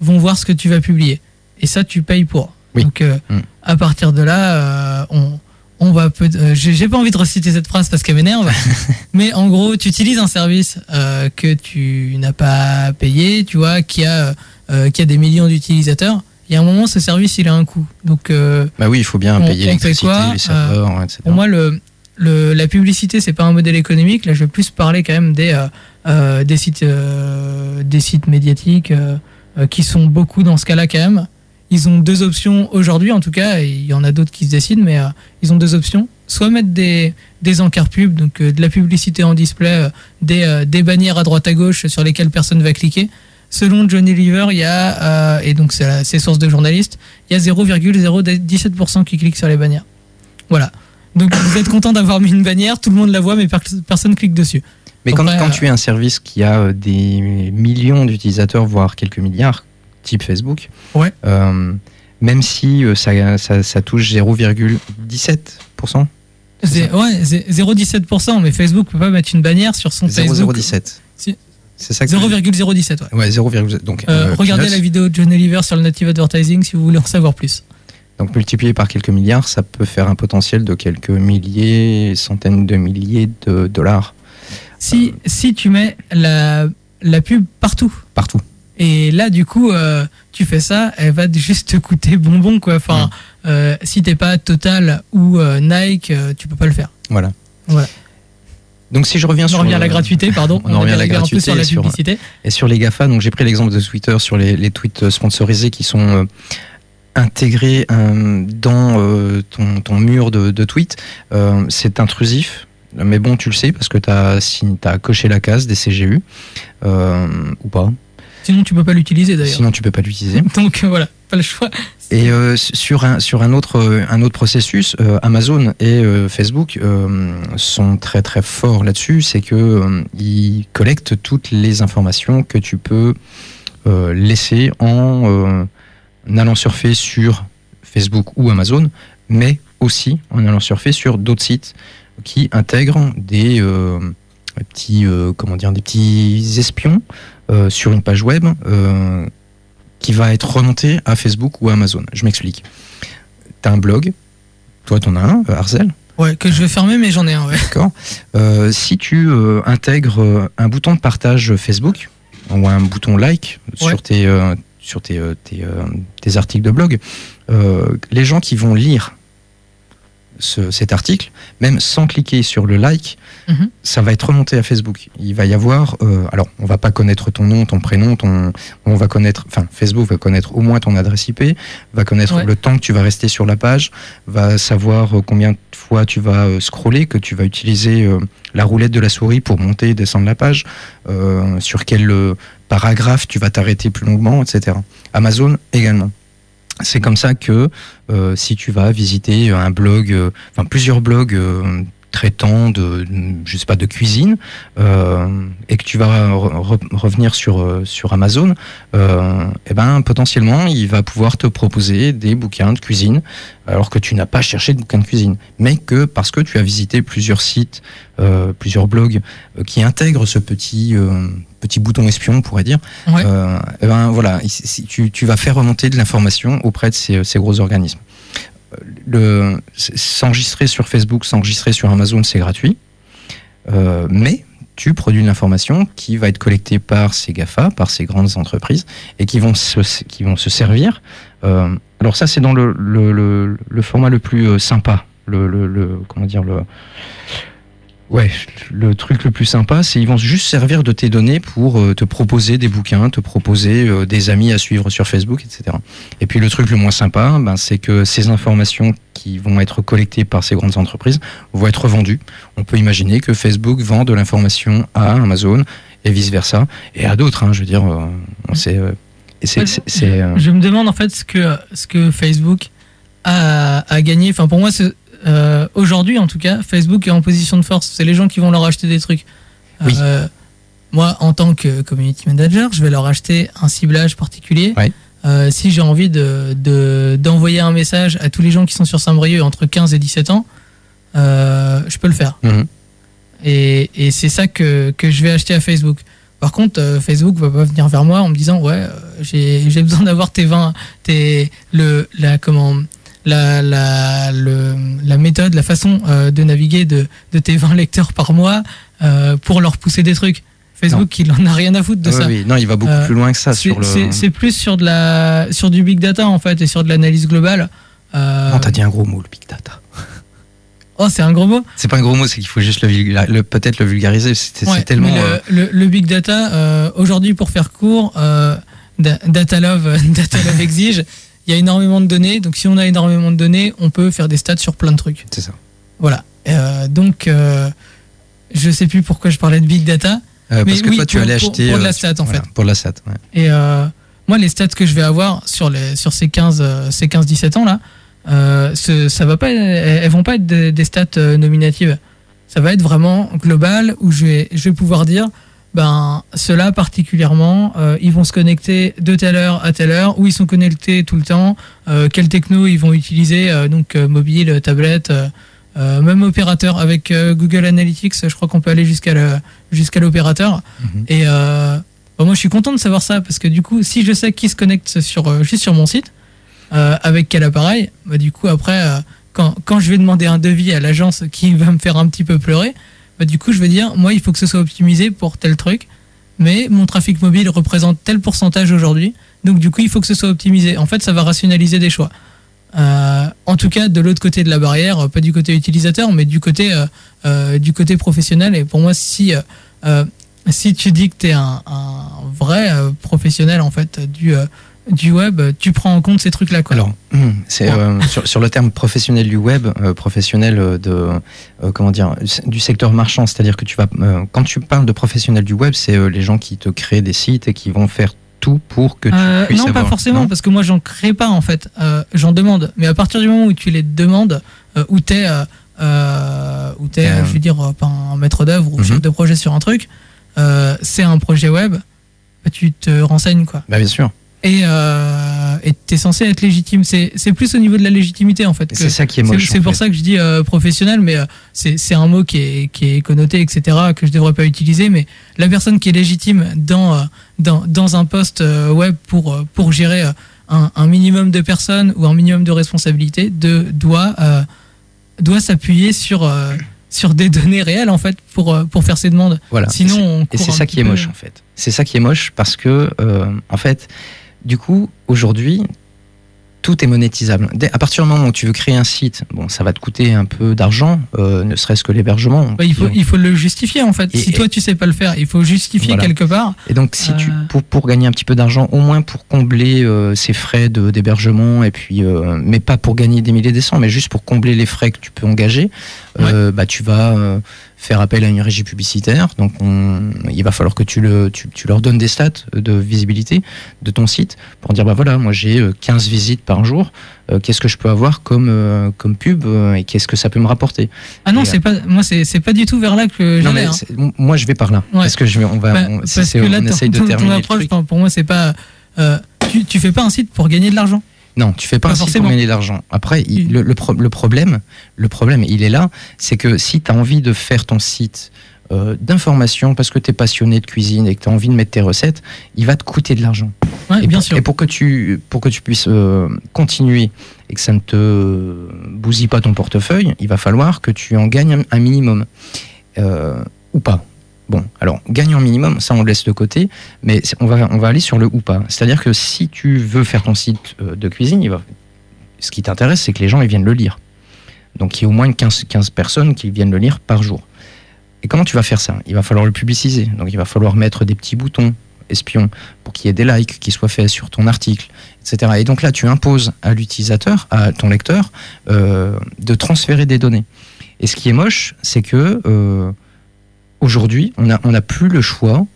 vont voir ce que tu vas publier. Et ça, tu payes pour. Oui. Donc, euh, Mm. à partir de là, euh, on on va euh, j'ai j'ai pas envie de reciter cette phrase parce qu'elle m'énerve, (laughs) mais en gros, tu utilises un service euh, que tu n'as pas payé, tu vois, qui a euh, qui a des millions d'utilisateurs. Il y a un moment, ce service, il a un coût. Donc, euh, Bah oui, il faut bien On- payer l'électricité, les serveurs, etc. pour moi, le, le, la publicité, c'est pas un modèle économique. Là, je vais plus parler quand même des, euh, euh, des, sites, euh, des sites médiatiques euh, euh, qui sont beaucoup dans ce cas-là quand même. Ils ont deux options aujourd'hui, en tout cas, il y en a d'autres qui se décident, mais euh, ils ont deux options. Soit mettre des, des encarts pubs, donc euh, de la publicité en display, euh, des, euh, des bannières à droite à gauche sur lesquelles personne va cliquer. Selon Johnny Lever, il y a, euh, et donc c'est la- c'est source de journalistes, il y a 0,017% qui cliquent sur les bannières. Voilà. Donc vous êtes content d'avoir mis une bannière, tout le monde la voit, mais per- personne clique dessus. Mais quand, Après, quand euh, tu es un service qui a euh, des millions d'utilisateurs, voire quelques milliards, type Facebook, Ouais. euh, même si ça, ça, ça touche 0,17%, C'est- Ouais, c'est 0,17%, mais Facebook peut pas mettre une bannière sur son Facebook. 0,017. Si. C'est ça que 0,017, ouais. Ouais, 0,0. Donc, Euh, euh, regardez peanuts. la vidéo de Johnny Lever sur le native advertising si vous voulez en savoir plus. Donc multiplié par quelques milliards, ça peut faire un potentiel de quelques milliers, centaines de milliers de dollars Si, si tu mets la, la pub partout, partout. et là du coup euh, tu fais ça, elle va juste te coûter bonbon quoi. Enfin, euh, si t'es pas Total ou Nike, tu peux pas le faire. Voilà. Voilà. Donc si je reviens On sur revient à la gratuité, pardon. (laughs) On en revient à la un peu gratuité sur la et sur- publicité. Et sur les GAFA, donc j'ai pris l'exemple de Twitter sur les, les tweets sponsorisés qui sont euh, intégrés euh, dans euh, ton, ton mur de, de tweets. Euh, c'est intrusif, mais bon, tu le sais parce que tu as, coché la case des CGU euh, ou pas. Sinon tu peux pas l'utiliser d'ailleurs. Sinon, tu peux pas l'utiliser. (laughs) Donc euh, voilà, pas le choix. Et euh, sur un sur un autre euh, un autre processus, euh, Amazon et Facebook sont très très forts là-dessus, c'est que ils collectent toutes les informations que tu peux laisser en allant surfer sur Facebook ou Amazon, mais aussi en allant surfer sur d'autres sites qui intègrent des petits comment dire des petits espions sur une page web qui va être remonté à Facebook ou à Amazon. Je m'explique. Tu as un blog, toi tu en as un, euh, Arzel, Ouais, que je vais fermer, mais j'en ai un, ouais. d'accord Euh, Si tu euh, intègres un bouton de partage Facebook ou un bouton like Ouais. sur tes, euh, sur tes, tes, tes articles de blog, les gens qui vont lire ce- cet article, même sans cliquer sur le like, Mhm. ça va être remonté à Facebook. Il va y avoir, euh, alors on va pas connaître ton nom, ton prénom, ton, on va connaître, enfin Facebook va connaître au moins ton adresse IP, va connaître Ouais. le temps que tu vas rester sur la page, va savoir euh, combien de fois tu vas euh, scroller, que tu vas utiliser euh, la roulette de la souris pour monter et descendre la page, euh, sur quel paragraphe tu vas t'arrêter plus longuement, etc. Amazon également. C'est comme ça que euh, si tu vas visiter un blog, euh, enfin plusieurs blogs euh, traitant de, je sais pas, de cuisine, euh, et que tu vas re- re- revenir sur euh, sur Amazon, euh, eh ben potentiellement il va pouvoir te proposer des bouquins de cuisine, alors que tu n'as pas cherché de bouquins de cuisine, mais que parce que tu as visité plusieurs sites, plusieurs blogs qui intègrent ce petit petit bouton espion, on pourrait dire, Ouais. euh, eh ben voilà, tu, tu vas faire remonter de l'information auprès de ces, ces gros organismes. S'enregistrer sur Facebook, s'enregistrer sur Amazon, c'est gratuit, Euh, mais tu produis de l'information qui va être collectée par ces GAFA, par ces grandes entreprises, et qui vont se, servir. euh, alors ça, c'est dans le, format le plus euh, sympa le, comment dire Ouais, le truc le plus sympa, c'est ils vont juste servir de tes données pour euh, te proposer des bouquins, te proposer euh, des amis à suivre sur Facebook, etc. Et puis le truc le moins sympa, ben, c'est que ces informations qui vont être collectées par ces grandes entreprises vont être vendues. On peut imaginer que Facebook vend de l'information à Amazon et vice versa, et à d'autres. hein, je veux dire, euh, on sait. c'est, euh, Je me demande en fait ce que, ce que Facebook a, a gagné. Enfin, pour moi, c'est, euh, aujourd'hui en tout cas, Facebook est en position de force. C'est les gens qui vont leur acheter des trucs. Oui. Euh, moi, en tant que community manager, je vais leur acheter un ciblage particulier. Euh, si j'ai envie de, de- d'envoyer un message à tous les gens qui sont sur Saint-Brieuc entre 15 et 17 ans, je peux le faire. Mhm. Et, et c'est ça que, que je vais acheter à Facebook. Par contre, euh, Facebook va pas venir vers moi en me disant ouais, euh, j'ai j'ai besoin d'avoir tes 20, tes le la comment la la le, la méthode, la façon euh, de naviguer de, de tes 20 lecteurs par mois euh, pour leur pousser des trucs. Facebook, il en a rien à foutre de oui, ça. oui. Non, il va beaucoup Euh, plus loin que ça C'est le. plus sur de la sur du big data en fait et sur de l'analyse globale. Non, t'as dit un gros mot, le big data. oh, c'est un gros mot? C'est pas un gros mot, c'est qu'il faut juste le, peut-être le vulgariser. C'est Ouais, tellement. le, le- big data, aujourd'hui, pour faire court, da- data love, (laughs) data love exige. Il y a énormément de données, donc si on a énormément de données, on peut faire des stats sur plein de trucs. c'est ça. Voilà. Euh, donc, euh, je sais plus pourquoi je parlais de big data. Euh, Mais parce que oui, toi, tu pour- allais pour- acheter. pour de la euh, stat, en voilà, fait. Pour de la stat, ouais. Et euh, moi, les stats que je vais avoir sur, les, sur ces 15, euh, ces 15-17 ans là, euh, ce- ça va pas, elles, vont pas être des, des stats nominatives. Ça va être vraiment global où je vais, je vais pouvoir dire, ben ceux-là particulièrement, euh, ils vont se connecter de telle heure à telle heure, où ils sont connectés tout le temps, euh, quelle techno ils vont utiliser, euh, donc euh, mobile, tablette. même opérateur avec Google Analytics, je crois qu'on peut aller jusqu'à jusqu'à l'opérateur. Mhm. Et moi, je suis content de savoir ça parce que du coup, si je sais qui se connecte sur, juste sur mon site, avec quel appareil, bah, du coup, après, quand, quand je vais demander un devis à l'agence qui va me faire un petit peu pleurer, bah, du coup, je vais dire, moi, il faut que ce soit optimisé pour tel truc, mais mon trafic mobile représente tel pourcentage aujourd'hui, donc du coup, il faut que ce soit optimisé. En fait, ça va rationaliser des choix. Euh, en tout cas, de l'autre côté de la barrière, euh, pas du côté utilisateur, mais du côté, euh, du côté professionnel. Et pour moi, si, si tu dis que tu es un, vrai professionnel en fait du, du web, tu prends en compte ces trucs-là. quoi. Alors, hum, c'est euh, sur, sur le terme professionnel du web, euh, professionnel euh, de euh, comment dire du secteur marchand, c'est-à-dire que tu vas quand tu parles de professionnel du web, c'est les gens qui te créent des sites et qui vont faire tout pour que tu puisses non, pas forcément, non parce que moi, j'en crée pas en fait. J'en demande. Mais à partir du moment où tu les demandes, où t'es, où t'es, je veux dire, pas un maître d'œuvre ou Mhm. chef de projet sur un truc, c'est un projet web, bah, tu te renseignes quoi. Bah, bien sûr. Et euh, t'es censé être légitime. C'est c'est plus au niveau de la légitimité en fait. C'est ça qui est moche. c'est pour ça que je dis euh, professionnel, mais euh, c'est c'est un mot qui est, qui est connoté, etc., que je devrais pas utiliser. Mais la personne qui est légitime dans, euh, dans, dans un poste euh, web pour, euh, pour gérer un, un minimum de personnes ou un minimum de responsabilités de, doit, euh, doit s'appuyer sur, euh, sur des données réelles, en fait, pour, pour faire ses demandes. Voilà. Sinon, on Et c'est ça qui est moche en fait. C'est ça qui est moche parce que euh, en fait, du coup, aujourd'hui, tout est monétisable. Dès- à partir du moment où tu veux créer un site, bon, ça va te coûter un peu d'argent, euh, ne serait-ce que l'hébergement. Bah, il, faut, il faut le justifier, en fait. Et- si toi, tu sais pas le faire, il faut justifier Voilà. quelque part. Et donc, si tu, Euh. pour, pour gagner un petit peu d'argent, au moins pour combler euh, ces frais de- d'hébergement, et puis, mais pas pour gagner des milliers des cents, mais juste pour combler les frais que tu peux engager, bah, tu vas faire appel à une régie publicitaire. Donc, on- il va falloir que tu, le, tu, tu leur donnes des stats de visibilité de ton site pour dire, bah voilà, moi j'ai euh, 15 visites par jour. euh, qu'est-ce que je peux avoir comme, euh, comme pub euh, et qu'est-ce que ça peut me rapporter? Ah non, c'est pas, moi, c'est c'est pas du tout vers là que j'allais. mais hein. moi je vais par là. Ouais. Parce que je vais, on va, Bah, on, parce que là, on ton, essaye de ton- ton terminer le approche, truc. pour moi, c'est pas. euh, tu, tu fais pas un site pour gagner de l'argent. Non, tu fais pas, Pas un site forcément. pour gagner de l'argent. Après, il- Mm. le, le pro- le problème, le problème, il est là, c'est que si tu as envie de faire ton site euh, d'information parce que tu es passionné de cuisine et que tu as envie de mettre tes recettes, il va te coûter de l'argent. Ouais, et, bien pour, sûr. et pour que tu pour que tu puisses euh, continuer et que ça ne te bousille pas ton portefeuille, il va falloir que tu en gagnes un, un minimum Euh, ou pas. Bon, alors gagne en minimum, ça on le laisse de côté, mais on va on va aller sur le ou pas. C'est-à-dire que si tu veux faire ton site euh, de cuisine, va ce qui t'intéresse, c'est que les gens ils viennent le lire. Donc il y a au moins 15, 15 personnes qui viennent le lire par jour. Et comment tu vas faire ça? Il va falloir le publiciser. Donc il va falloir mettre des petits boutons espions pour qu'il y ait des likes qui soient faits sur ton article, etc. Et donc là, tu imposes à l'utilisateur, à ton lecteur, euh, de transférer des données. Et ce qui est moche, c'est que euh, aujourd'hui, on n'a on a plus le choix.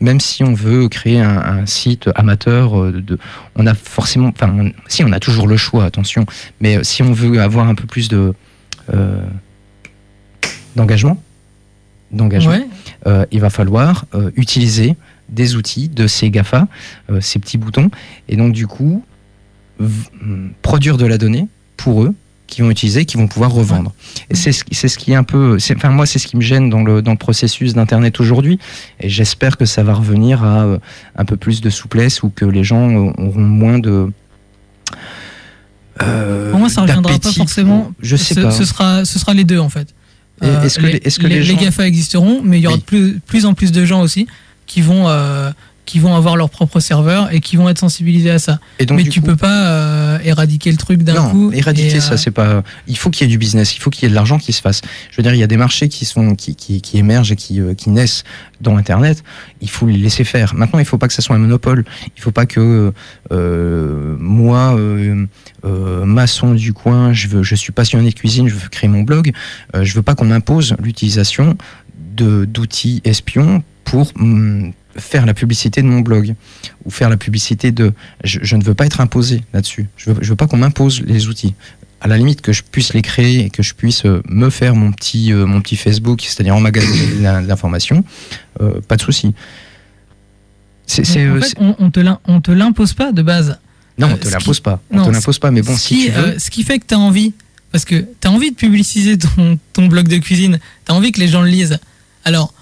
Même si on veut créer un, un site amateur, euh, de, on a forcément, enfin, on- si on a toujours le choix, attention. Mais euh, si on veut avoir un peu plus de euh, d'engagement, d'engagement, Ouais. euh, il va falloir euh, utiliser des outils de ces GAFA, ces petits boutons, et donc du coup hum, produire de la donnée pour eux qui vont utiliser, qui vont pouvoir revendre. Et c'est ce, qui- c'est ce qui est un peu, enfin moi c'est ce qui me gêne dans le, dans le processus d'internet aujourd'hui, et j'espère que ça va revenir à euh, un peu plus de souplesse ou que les gens euh, auront moins de euh, Pour moi, ça reviendra pas forcément. Je sais ce, pas. Ce sera, ce sera les deux en fait. Et est-ce que les- est-ce que les gens- GAFA existeront, mais il y aura Oui. de plus, plus en plus de gens aussi qui vont, euh, qui vont avoir leur propre serveur et qui vont être sensibilisés à ça. Et donc, mais tu coup- peux pas euh, éradiquer le truc d'un non, coup. éradiquer et, ça, euh, c'est pas. Il faut qu'il y ait du business, il faut qu'il y ait de l'argent qui se fasse. Je veux dire, il y a des marchés qui sont qui, qui, qui émergent et qui, euh, qui naissent dans Internet. Il faut les laisser faire. Maintenant, il faut pas que ça soit un monopole. Il faut pas que euh, moi, euh, euh, maçon du coin, je veux, je suis passionné de cuisine, je veux créer mon blog. Euh, je veux pas qu'on m'impose l'utilisation de d'outils espions pour hum, faire la publicité de mon blog ou faire la publicité de. Je, je ne veux pas être imposé là-dessus. Je veux, je veux pas qu'on m'impose les outils. À la limite que je puisse les créer et que je puisse euh, me faire mon petit euh, mon petit Facebook, c'est-à-dire emmagasiner (coughs) l'information, euh, pas de souci. C'est, c'est, en euh, fait, on, on te l'im- on te l'impose pas de base. non, on te l'impose qui- pas. On non, te l'impose pas. Mais bon, ce si qui, tu veux. ce qui fait que tu as envie, parce que tu as envie de publiciser ton, ton blog de cuisine, tu as envie que les gens le lisent. Alors,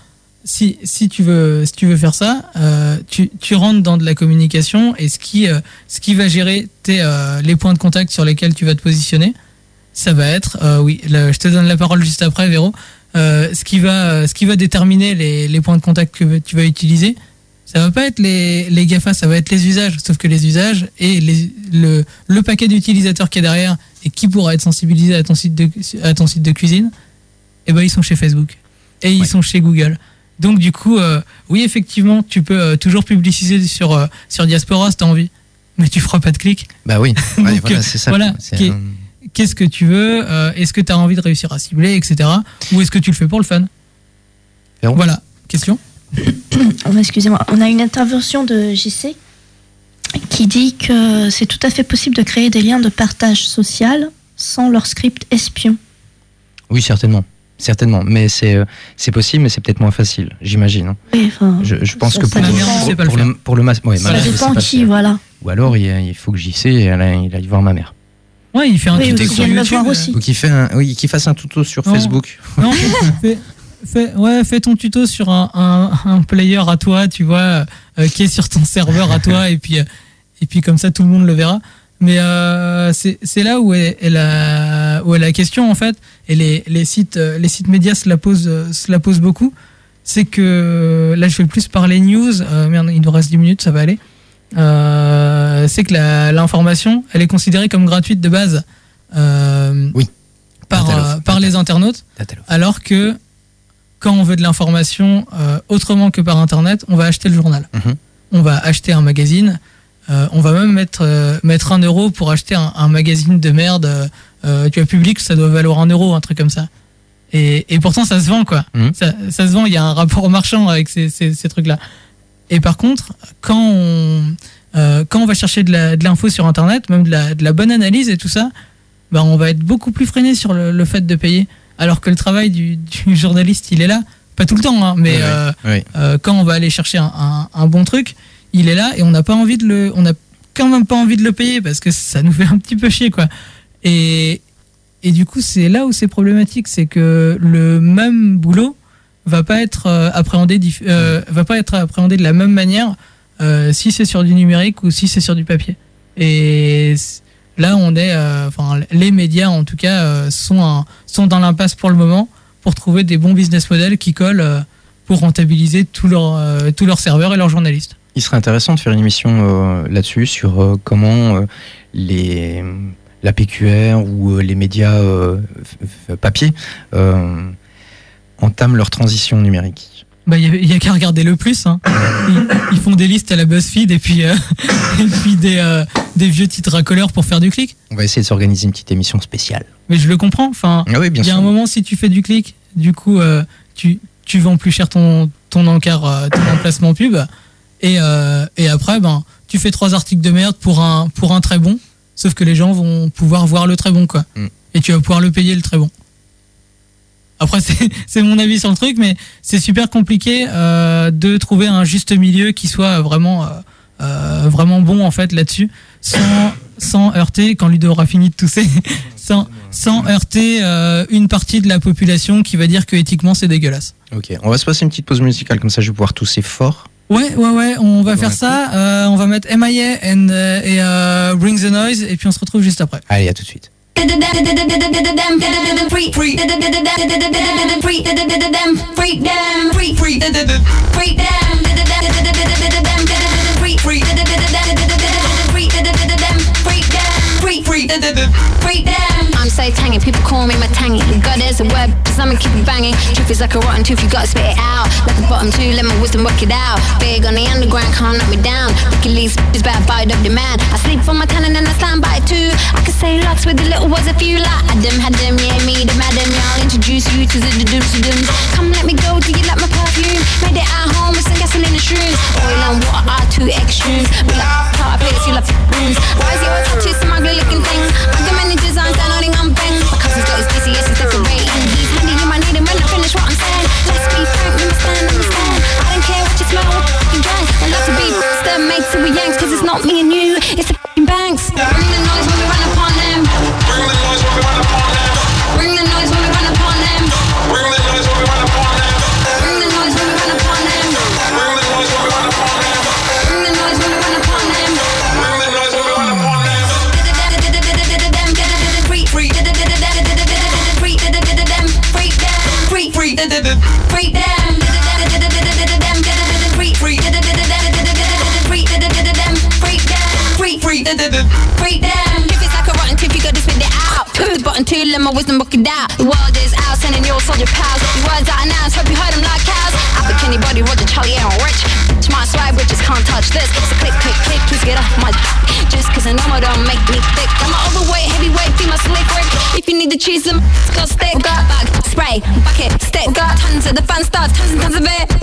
si, si, tu, veux, si tu veux faire ça, euh, tu, tu rentres dans de la communication et ce qui, euh, ce qui va gérer tes, euh, les points de contact sur lesquels tu vas te positionner, ça va être, euh, oui, le- je te donne la parole juste après, Véro, Euh, ce, qui va, ce qui va déterminer les, les points de contact que tu vas utiliser, ça va pas être les, les GAFA, ça va être les usages. Sauf que les usages et les, le, le paquet d'utilisateurs qui est derrière et qui pourra être sensibilisé à ton site de, à ton site de cuisine, eh ben, ils sont chez Facebook. Et ils sont chez Google. Donc, du coup, euh, oui, effectivement, tu peux euh, toujours publiciser sur, euh, sur Diaspora si tu as envie. Mais tu feras pas de clic. Bah oui. (laughs) Ouais, Donc, voilà, euh, c'est ça. voilà, C'est un- Qu'est-ce que tu veux euh, Est-ce que tu as envie de réussir à cibler, etc. Ou est-ce que tu le fais pour le fun? Voilà, question? (coughs) Oh, Excusez-moi, on a une intervention de JC qui dit que c'est tout à fait possible de créer des liens de partage social sans leur script espion. Oui, certainement. Certainement. Mais c'est, euh, c'est possible, mais c'est peut-être moins facile, j'imagine. hein. Oui, enfin, Je, je pense ça- que ça pour, le pour faire. le, pour le mas- ouais, ça ma dépend qui, voilà. Ou alors il, il faut que j'y sais et elle, il aille voir ma mère. Ouais, il fait un Oui, tuto sur YouTube. aussi. Ou qu'il fait un, oui, qu'il fasse un tuto sur Non. Facebook. Non, fais, fais- ouais, fais ton tuto sur un, un, un player à toi, tu vois, euh, qui est sur ton serveur à toi, et puis, euh, et puis comme ça tout le monde le verra. Mais euh, c'est là où est, est la, où est la question en fait, et les, les, sites, euh, les sites médias se la posent, euh, se la posent beaucoup. C'est que là je vais plus parler news, euh, merde, il nous reste 10 minutes, ça va aller. Euh, c'est que l'information, elle est considérée comme gratuite de base. Oui. Par, par les internautes. Alors que quand on veut de l'information autrement que par Internet, on va acheter le journal. Mhm. On va acheter un magazine. Euh, on va même mettre, euh, mettre un euro pour acheter un, un magazine de merde. euh, tu as public, ça doit valoir un euro, un truc comme ça. Et, et pourtant, ça se vend, quoi. Mhm. Ça, ça se vend, il y a un rapport marchand avec ces, ces, ces trucs-là. Et par contre, quand on, quand on va chercher de la- de l'info sur Internet, même de la, de la bonne analyse et tout ça, bah, on va être beaucoup plus freiné sur le, le fait de payer. Alors que le travail du, du journaliste, il est là. Pas tout le temps, hein, mais quand on va aller chercher un, un- un bon truc, il est là et on n'a pas envie de le, on n'a quand même pas envie de le payer parce que ça nous (laughs) fait un petit peu chier, quoi. Et, et du coup, c'est là où c'est problématique, c'est que le même boulot va pas être euh, appréhendé, euh, va pas être appréhendé de la même manière euh, si c'est sur du numérique ou si c'est sur du papier. Et là, on est, euh, enfin, les médias en tout cas euh, sont, un- sont dans l'impasse pour le moment pour trouver des bons business models qui collent euh, pour rentabiliser tous leurs euh, tous leurs serveurs et leurs journalistes. Il serait intéressant de faire une émission euh, là-dessus sur euh, comment euh, les la PQR ou les médias papier entament leur transition numérique. Bah, il y a, qu'à regarder le plus. Hein. Ils, ils font des listes à la BuzzFeed et puis, euh, (laughs) et puis des, euh, des vieux titres à couleur pour faire du clic. On va essayer de s'organiser une petite émission spéciale. Mais je le comprends. Enfin, Ah oui, il y a un moment, si tu fais du clic, du coup, euh, tu, tu vends plus cher ton, ton encart, ton emplacement pub. Et, euh, et après, ben, tu fais trois articles de merde pour un, pour un très bon. Sauf que les gens vont pouvoir voir le très bon, quoi. Mm. Et tu vas pouvoir le payer, le très bon. Après, (laughs) c'est mon avis sur le truc, mais c'est super compliqué euh, de trouver un juste milieu qui soit vraiment, euh, euh, vraiment bon, en fait, là-dessus. Sans, sans heurter, quand Ludo aura fini de tousser, (laughs) sans, sans heurter euh, une partie de la population qui va dire que éthiquement c'est dégueulasse. Ok, on va se passer une petite pause musicale, comme ça je vais pouvoir tousser fort. Ouais, ouais, ouais, on va faire ça. Euh, on va mettre MIA and, euh, et euh, Bring the Noise, et puis on se retrouve juste après. Allez, à tout de suite. I'm so tangy, people call me my tangy. God is a word, cause I'ma keep it banging. Truth is like a rotten tooth, you gotta spit it out. Like the bottom two, let my wisdom work it out. Big on the underground, can't knock me down. Wikileaks is bad, bite up the man. I sleep on my cannon and then I stand by it too. I can say lots with the little words a few like Adam, had them, yeah, me, the madam. I'll introduce you to the dooms dooms. Come let me go, do you like my perfume? Made it at home with some gasoline and shrooms. Oil and water are two extremes. We like car plates, you like rooms. Why is your tattoo some ugly looking thing? I got many designs I'm not me and you, it's the f***ing Cheese, them go stick. Got bag, spray, bucket, stick. Got tons of the fun stuff, tons and tons of it.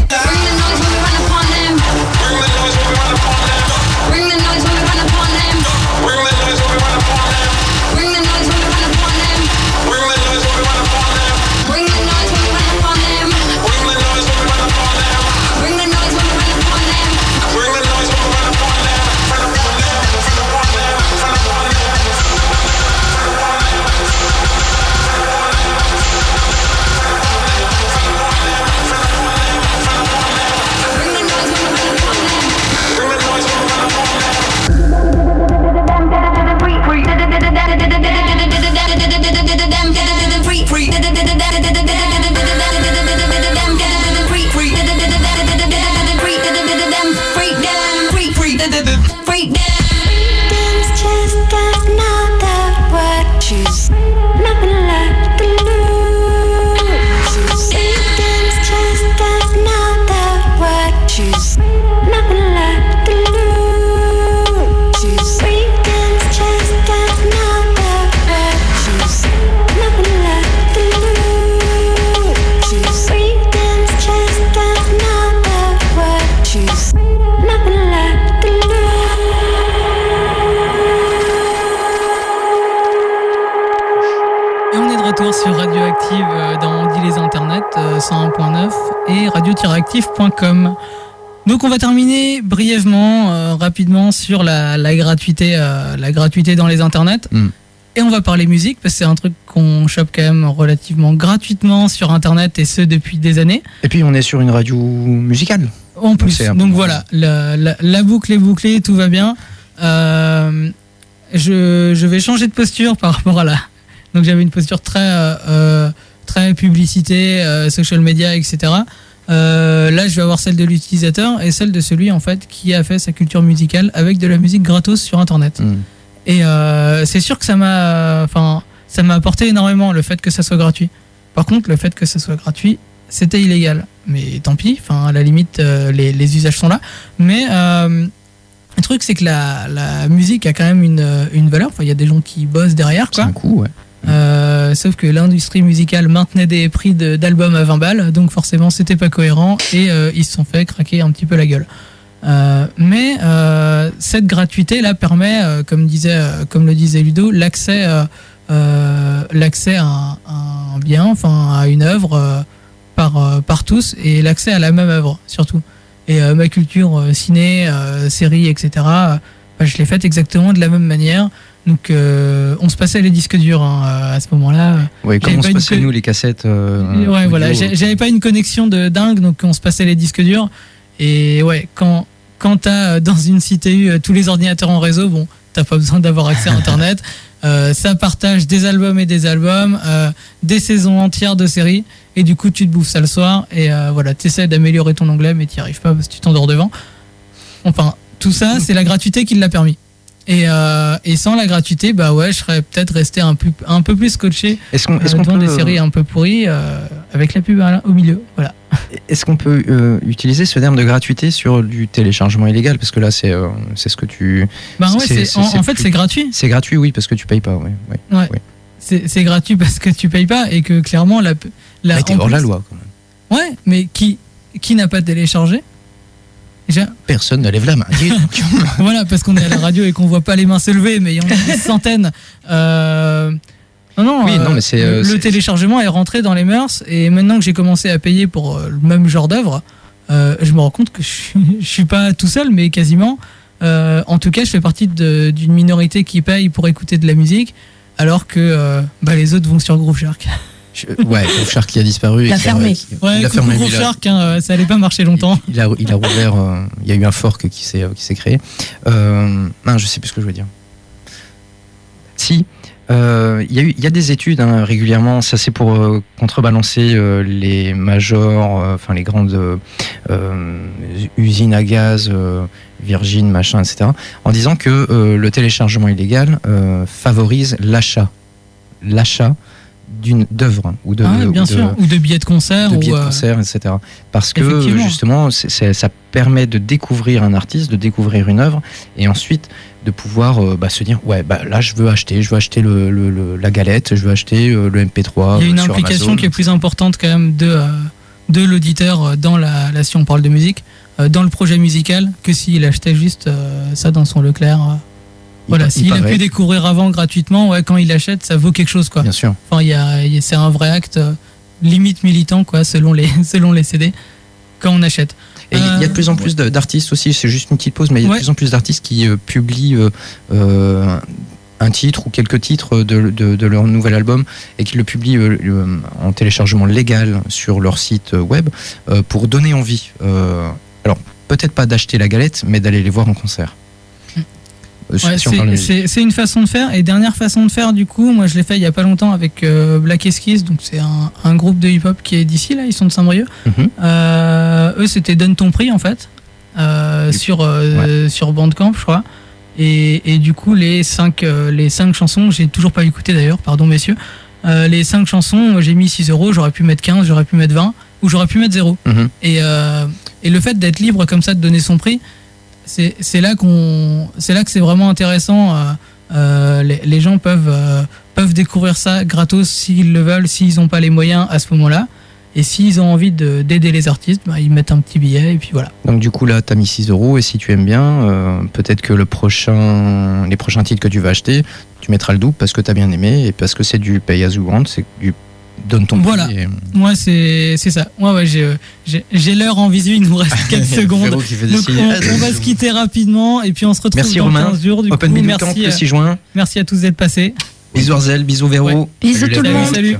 Donc on va terminer brièvement, euh, rapidement sur la, la gratuité, euh, la gratuité dans les internets. Mm. Et on va parler musique parce que c'est un truc qu'on chope quand même relativement gratuitement sur internet et ce depuis des années. Et puis on est sur une radio musicale. En plus, donc voilà, la, la- la boucle est bouclée, tout va bien. Euh, je, je vais changer de posture par rapport à la. Donc j'avais une posture très, très publicité, social media, etc. Euh, là, je vais avoir celle de l'utilisateur et celle de celui en fait qui a fait sa culture musicale avec de la musique gratos sur Internet. Mm. Et euh, c'est sûr que ça m'a, enfin, ça m'a apporté énormément le fait que ça soit gratuit. Par contre, le fait que ça soit gratuit, c'était illégal. Mais tant pis. Enfin, à la limite, euh, les, les usages sont là. Mais le truc, c'est que la, la musique a quand même une, une valeur. Enfin, il y a des gens qui bossent derrière, C'est un coup, ouais. Euh, sauf que l'industrie musicale maintenait des prix d'albums à 20 balles, donc forcément c'était pas cohérent et euh, ils se sont fait craquer un petit peu la gueule. Euh, mais cette gratuité là permet, comme le disait Ludo, l'accès, l'accès à, un- bien, enfin à une œuvre par tous et l'accès à la même œuvre surtout. Et ma culture ciné, série, etc. bah, je l'ai faite exactement de la même manière. Donc euh, on se passait les disques durs hein, euh, à ce moment-là. Ouais, comme on se passait nous les cassettes. euh, ouais, voilà. J'avais pas une connexion de dingue, donc on se passait les disques durs. Et ouais, quand quand t'as euh, dans une CTU tous les ordinateurs en réseau, bon, t'as pas besoin d'avoir accès à (laughs) Internet. Euh, ça partage des albums et des albums, des saisons entières de séries, et du coup tu te bouffes ça le soir. Et voilà, t'essaies d'améliorer ton anglais, mais t'y arrives pas parce que tu t'endors devant. Enfin, tout ça, (laughs) c'est la gratuité qui l'a permis. Et, euh, et sans la gratuité, bah ouais, je serais peut-être resté un peu, un peu plus scotché Est-ce qu'on est-ce euh, qu'on devant peut, des séries un peu pourries euh, avec la pub au milieu. Voilà. (laughs) est-ce qu'on peut utiliser ce terme de gratuité sur du téléchargement illégal? Parce que là, c'est c'est ce que tu. Bah ouais, C'est- en, fait, plus- c'est gratuit. C'est gratuit, oui, parce que tu payes pas. Ouais. Oui. C'est gratuit parce que tu payes pas et que clairement la. la Mais t'es en hors la plus- loi quand même. Ouais, mais qui qui n'a pas téléchargé Déjà, Personne ne lève la main. (laughs) Voilà, parce qu'on est à la radio et qu'on voit pas les mains se lever, mais il y en a des centaines. Euh, Non, non, Oui, euh, non, mais c'est, le, euh, c'est- téléchargement est rentré dans les mœurs et maintenant que j'ai commencé à payer pour le même genre d'œuvre, euh, je me rends compte que je suis, (laughs) je suis pas tout seul, mais quasiment. Euh, en tout cas, je fais partie de- d'une minorité qui paye pour écouter de la musique, alors que bah, les autres vont sur Groove Shark. (laughs) Je- ouais, Groove Shark qui a disparu. Il a fermé. qui- Ouais, il a fermé. Groove il a- Shark, hein, euh, ça allait pas marcher longtemps. Il a, il a rouvert, euh, il y a eu un fork qui s'est, qui s'est créé. Euh, non, je sais plus ce que je veux dire. Si, euh, il y, a eu- il y a des études hein, régulièrement, ça c'est pour euh, contrebalancer euh, les majors, euh, enfin les grandes euh, euh, usines à gaz, euh, Virgin, machin, etc., en disant que euh, le téléchargement illégal euh, favorise l'achat, l'achat d'une d'œuvres ou de, Ah ouais, bien ou de- sûr. Ou de billets de concert. de ou, billets de euh, concert, etc. Parce que justement, ça permet de découvrir un artiste, de découvrir une œuvre, et ensuite de pouvoir euh, bah, se dire ouais bah là je veux acheter, je veux acheter le, le- le- la galette, je veux acheter euh, le MP3. Il y a une sur implication Amazon. qui est plus importante quand même de, euh, de l'auditeur dans la, si on parle de musique, dans le projet musical, que s'il achetait juste ça dans son Leclerc. Il Voilà, s'il a pu découvrir avant gratuitement, ouais, quand il achète, ça vaut quelque chose quoi. Bien sûr. Enfin, y a, il y a- c'est un vrai acte euh, limite militant quoi, selon les, (laughs) selon les CD quand on achète. Et il y a de Euh, plus en plus d'artistes aussi, c'est juste une petite pause, mais il y a Ouais. de plus en plus d'artistes qui euh, publient un titre ou quelques titres de, de- de leur nouvel album et qui le publient en téléchargement légal sur leur site web pour donner envie. alors, peut-être pas d'acheter la galette, mais d'aller les voir en concert. Euh, Ouais, si c'est- une façon de faire. Et dernière façon de faire, du coup, moi je l'ai fait il y a pas longtemps avec euh, Black Esquisse, donc c'est un, un groupe de hip-hop qui est d'ici, là, ils sont de Saint-Brieuc. Mhm. Euh, eux, c'était Donne ton prix en fait, euh, sur, sur Bandcamp, je crois. Et, et du coup, les cinq, euh, les cinq chansons, j'ai toujours pas écouté d'ailleurs, pardon messieurs. Les cinq chansons, moi, j'ai mis 6 euros, j'aurais pu mettre 15, j'aurais pu mettre 20, ou j'aurais pu mettre 0. Mhm. Et, et le fait d'être libre comme ça, de donner son prix, c'est là qu'on, c'est là que c'est vraiment intéressant. euh, euh, les, gens peuvent euh, peuvent découvrir ça gratos s'ils le veulent, s'ils n'ont pas les moyens à ce moment-là. Et s'ils ont envie de- d'aider les artistes, bah, ils mettent un petit billet et puis voilà. Donc du coup là, tu as mis 6 euros et si tu aimes bien, peut-être que le prochain, les prochains titres que tu vas acheter, tu mettras le double parce que tu as bien aimé et parce que c'est du pay as you want, c'est donne ton Voilà. et- Moi, c'est ça. Ouais, ouais, j'ai euh, j'ai- l'heure en visu, il nous reste (laughs) 4 secondes. Donc on, on va se quitter rapidement et puis on se retrouve Merci dans Romain. 15 jours. Du Open coup, merci, Camp le euh, 6 juin. merci à tous d'être passés. Bisous Arzel, bisous Véro. Ouais. Bisous Salut tout les le monde. Salut.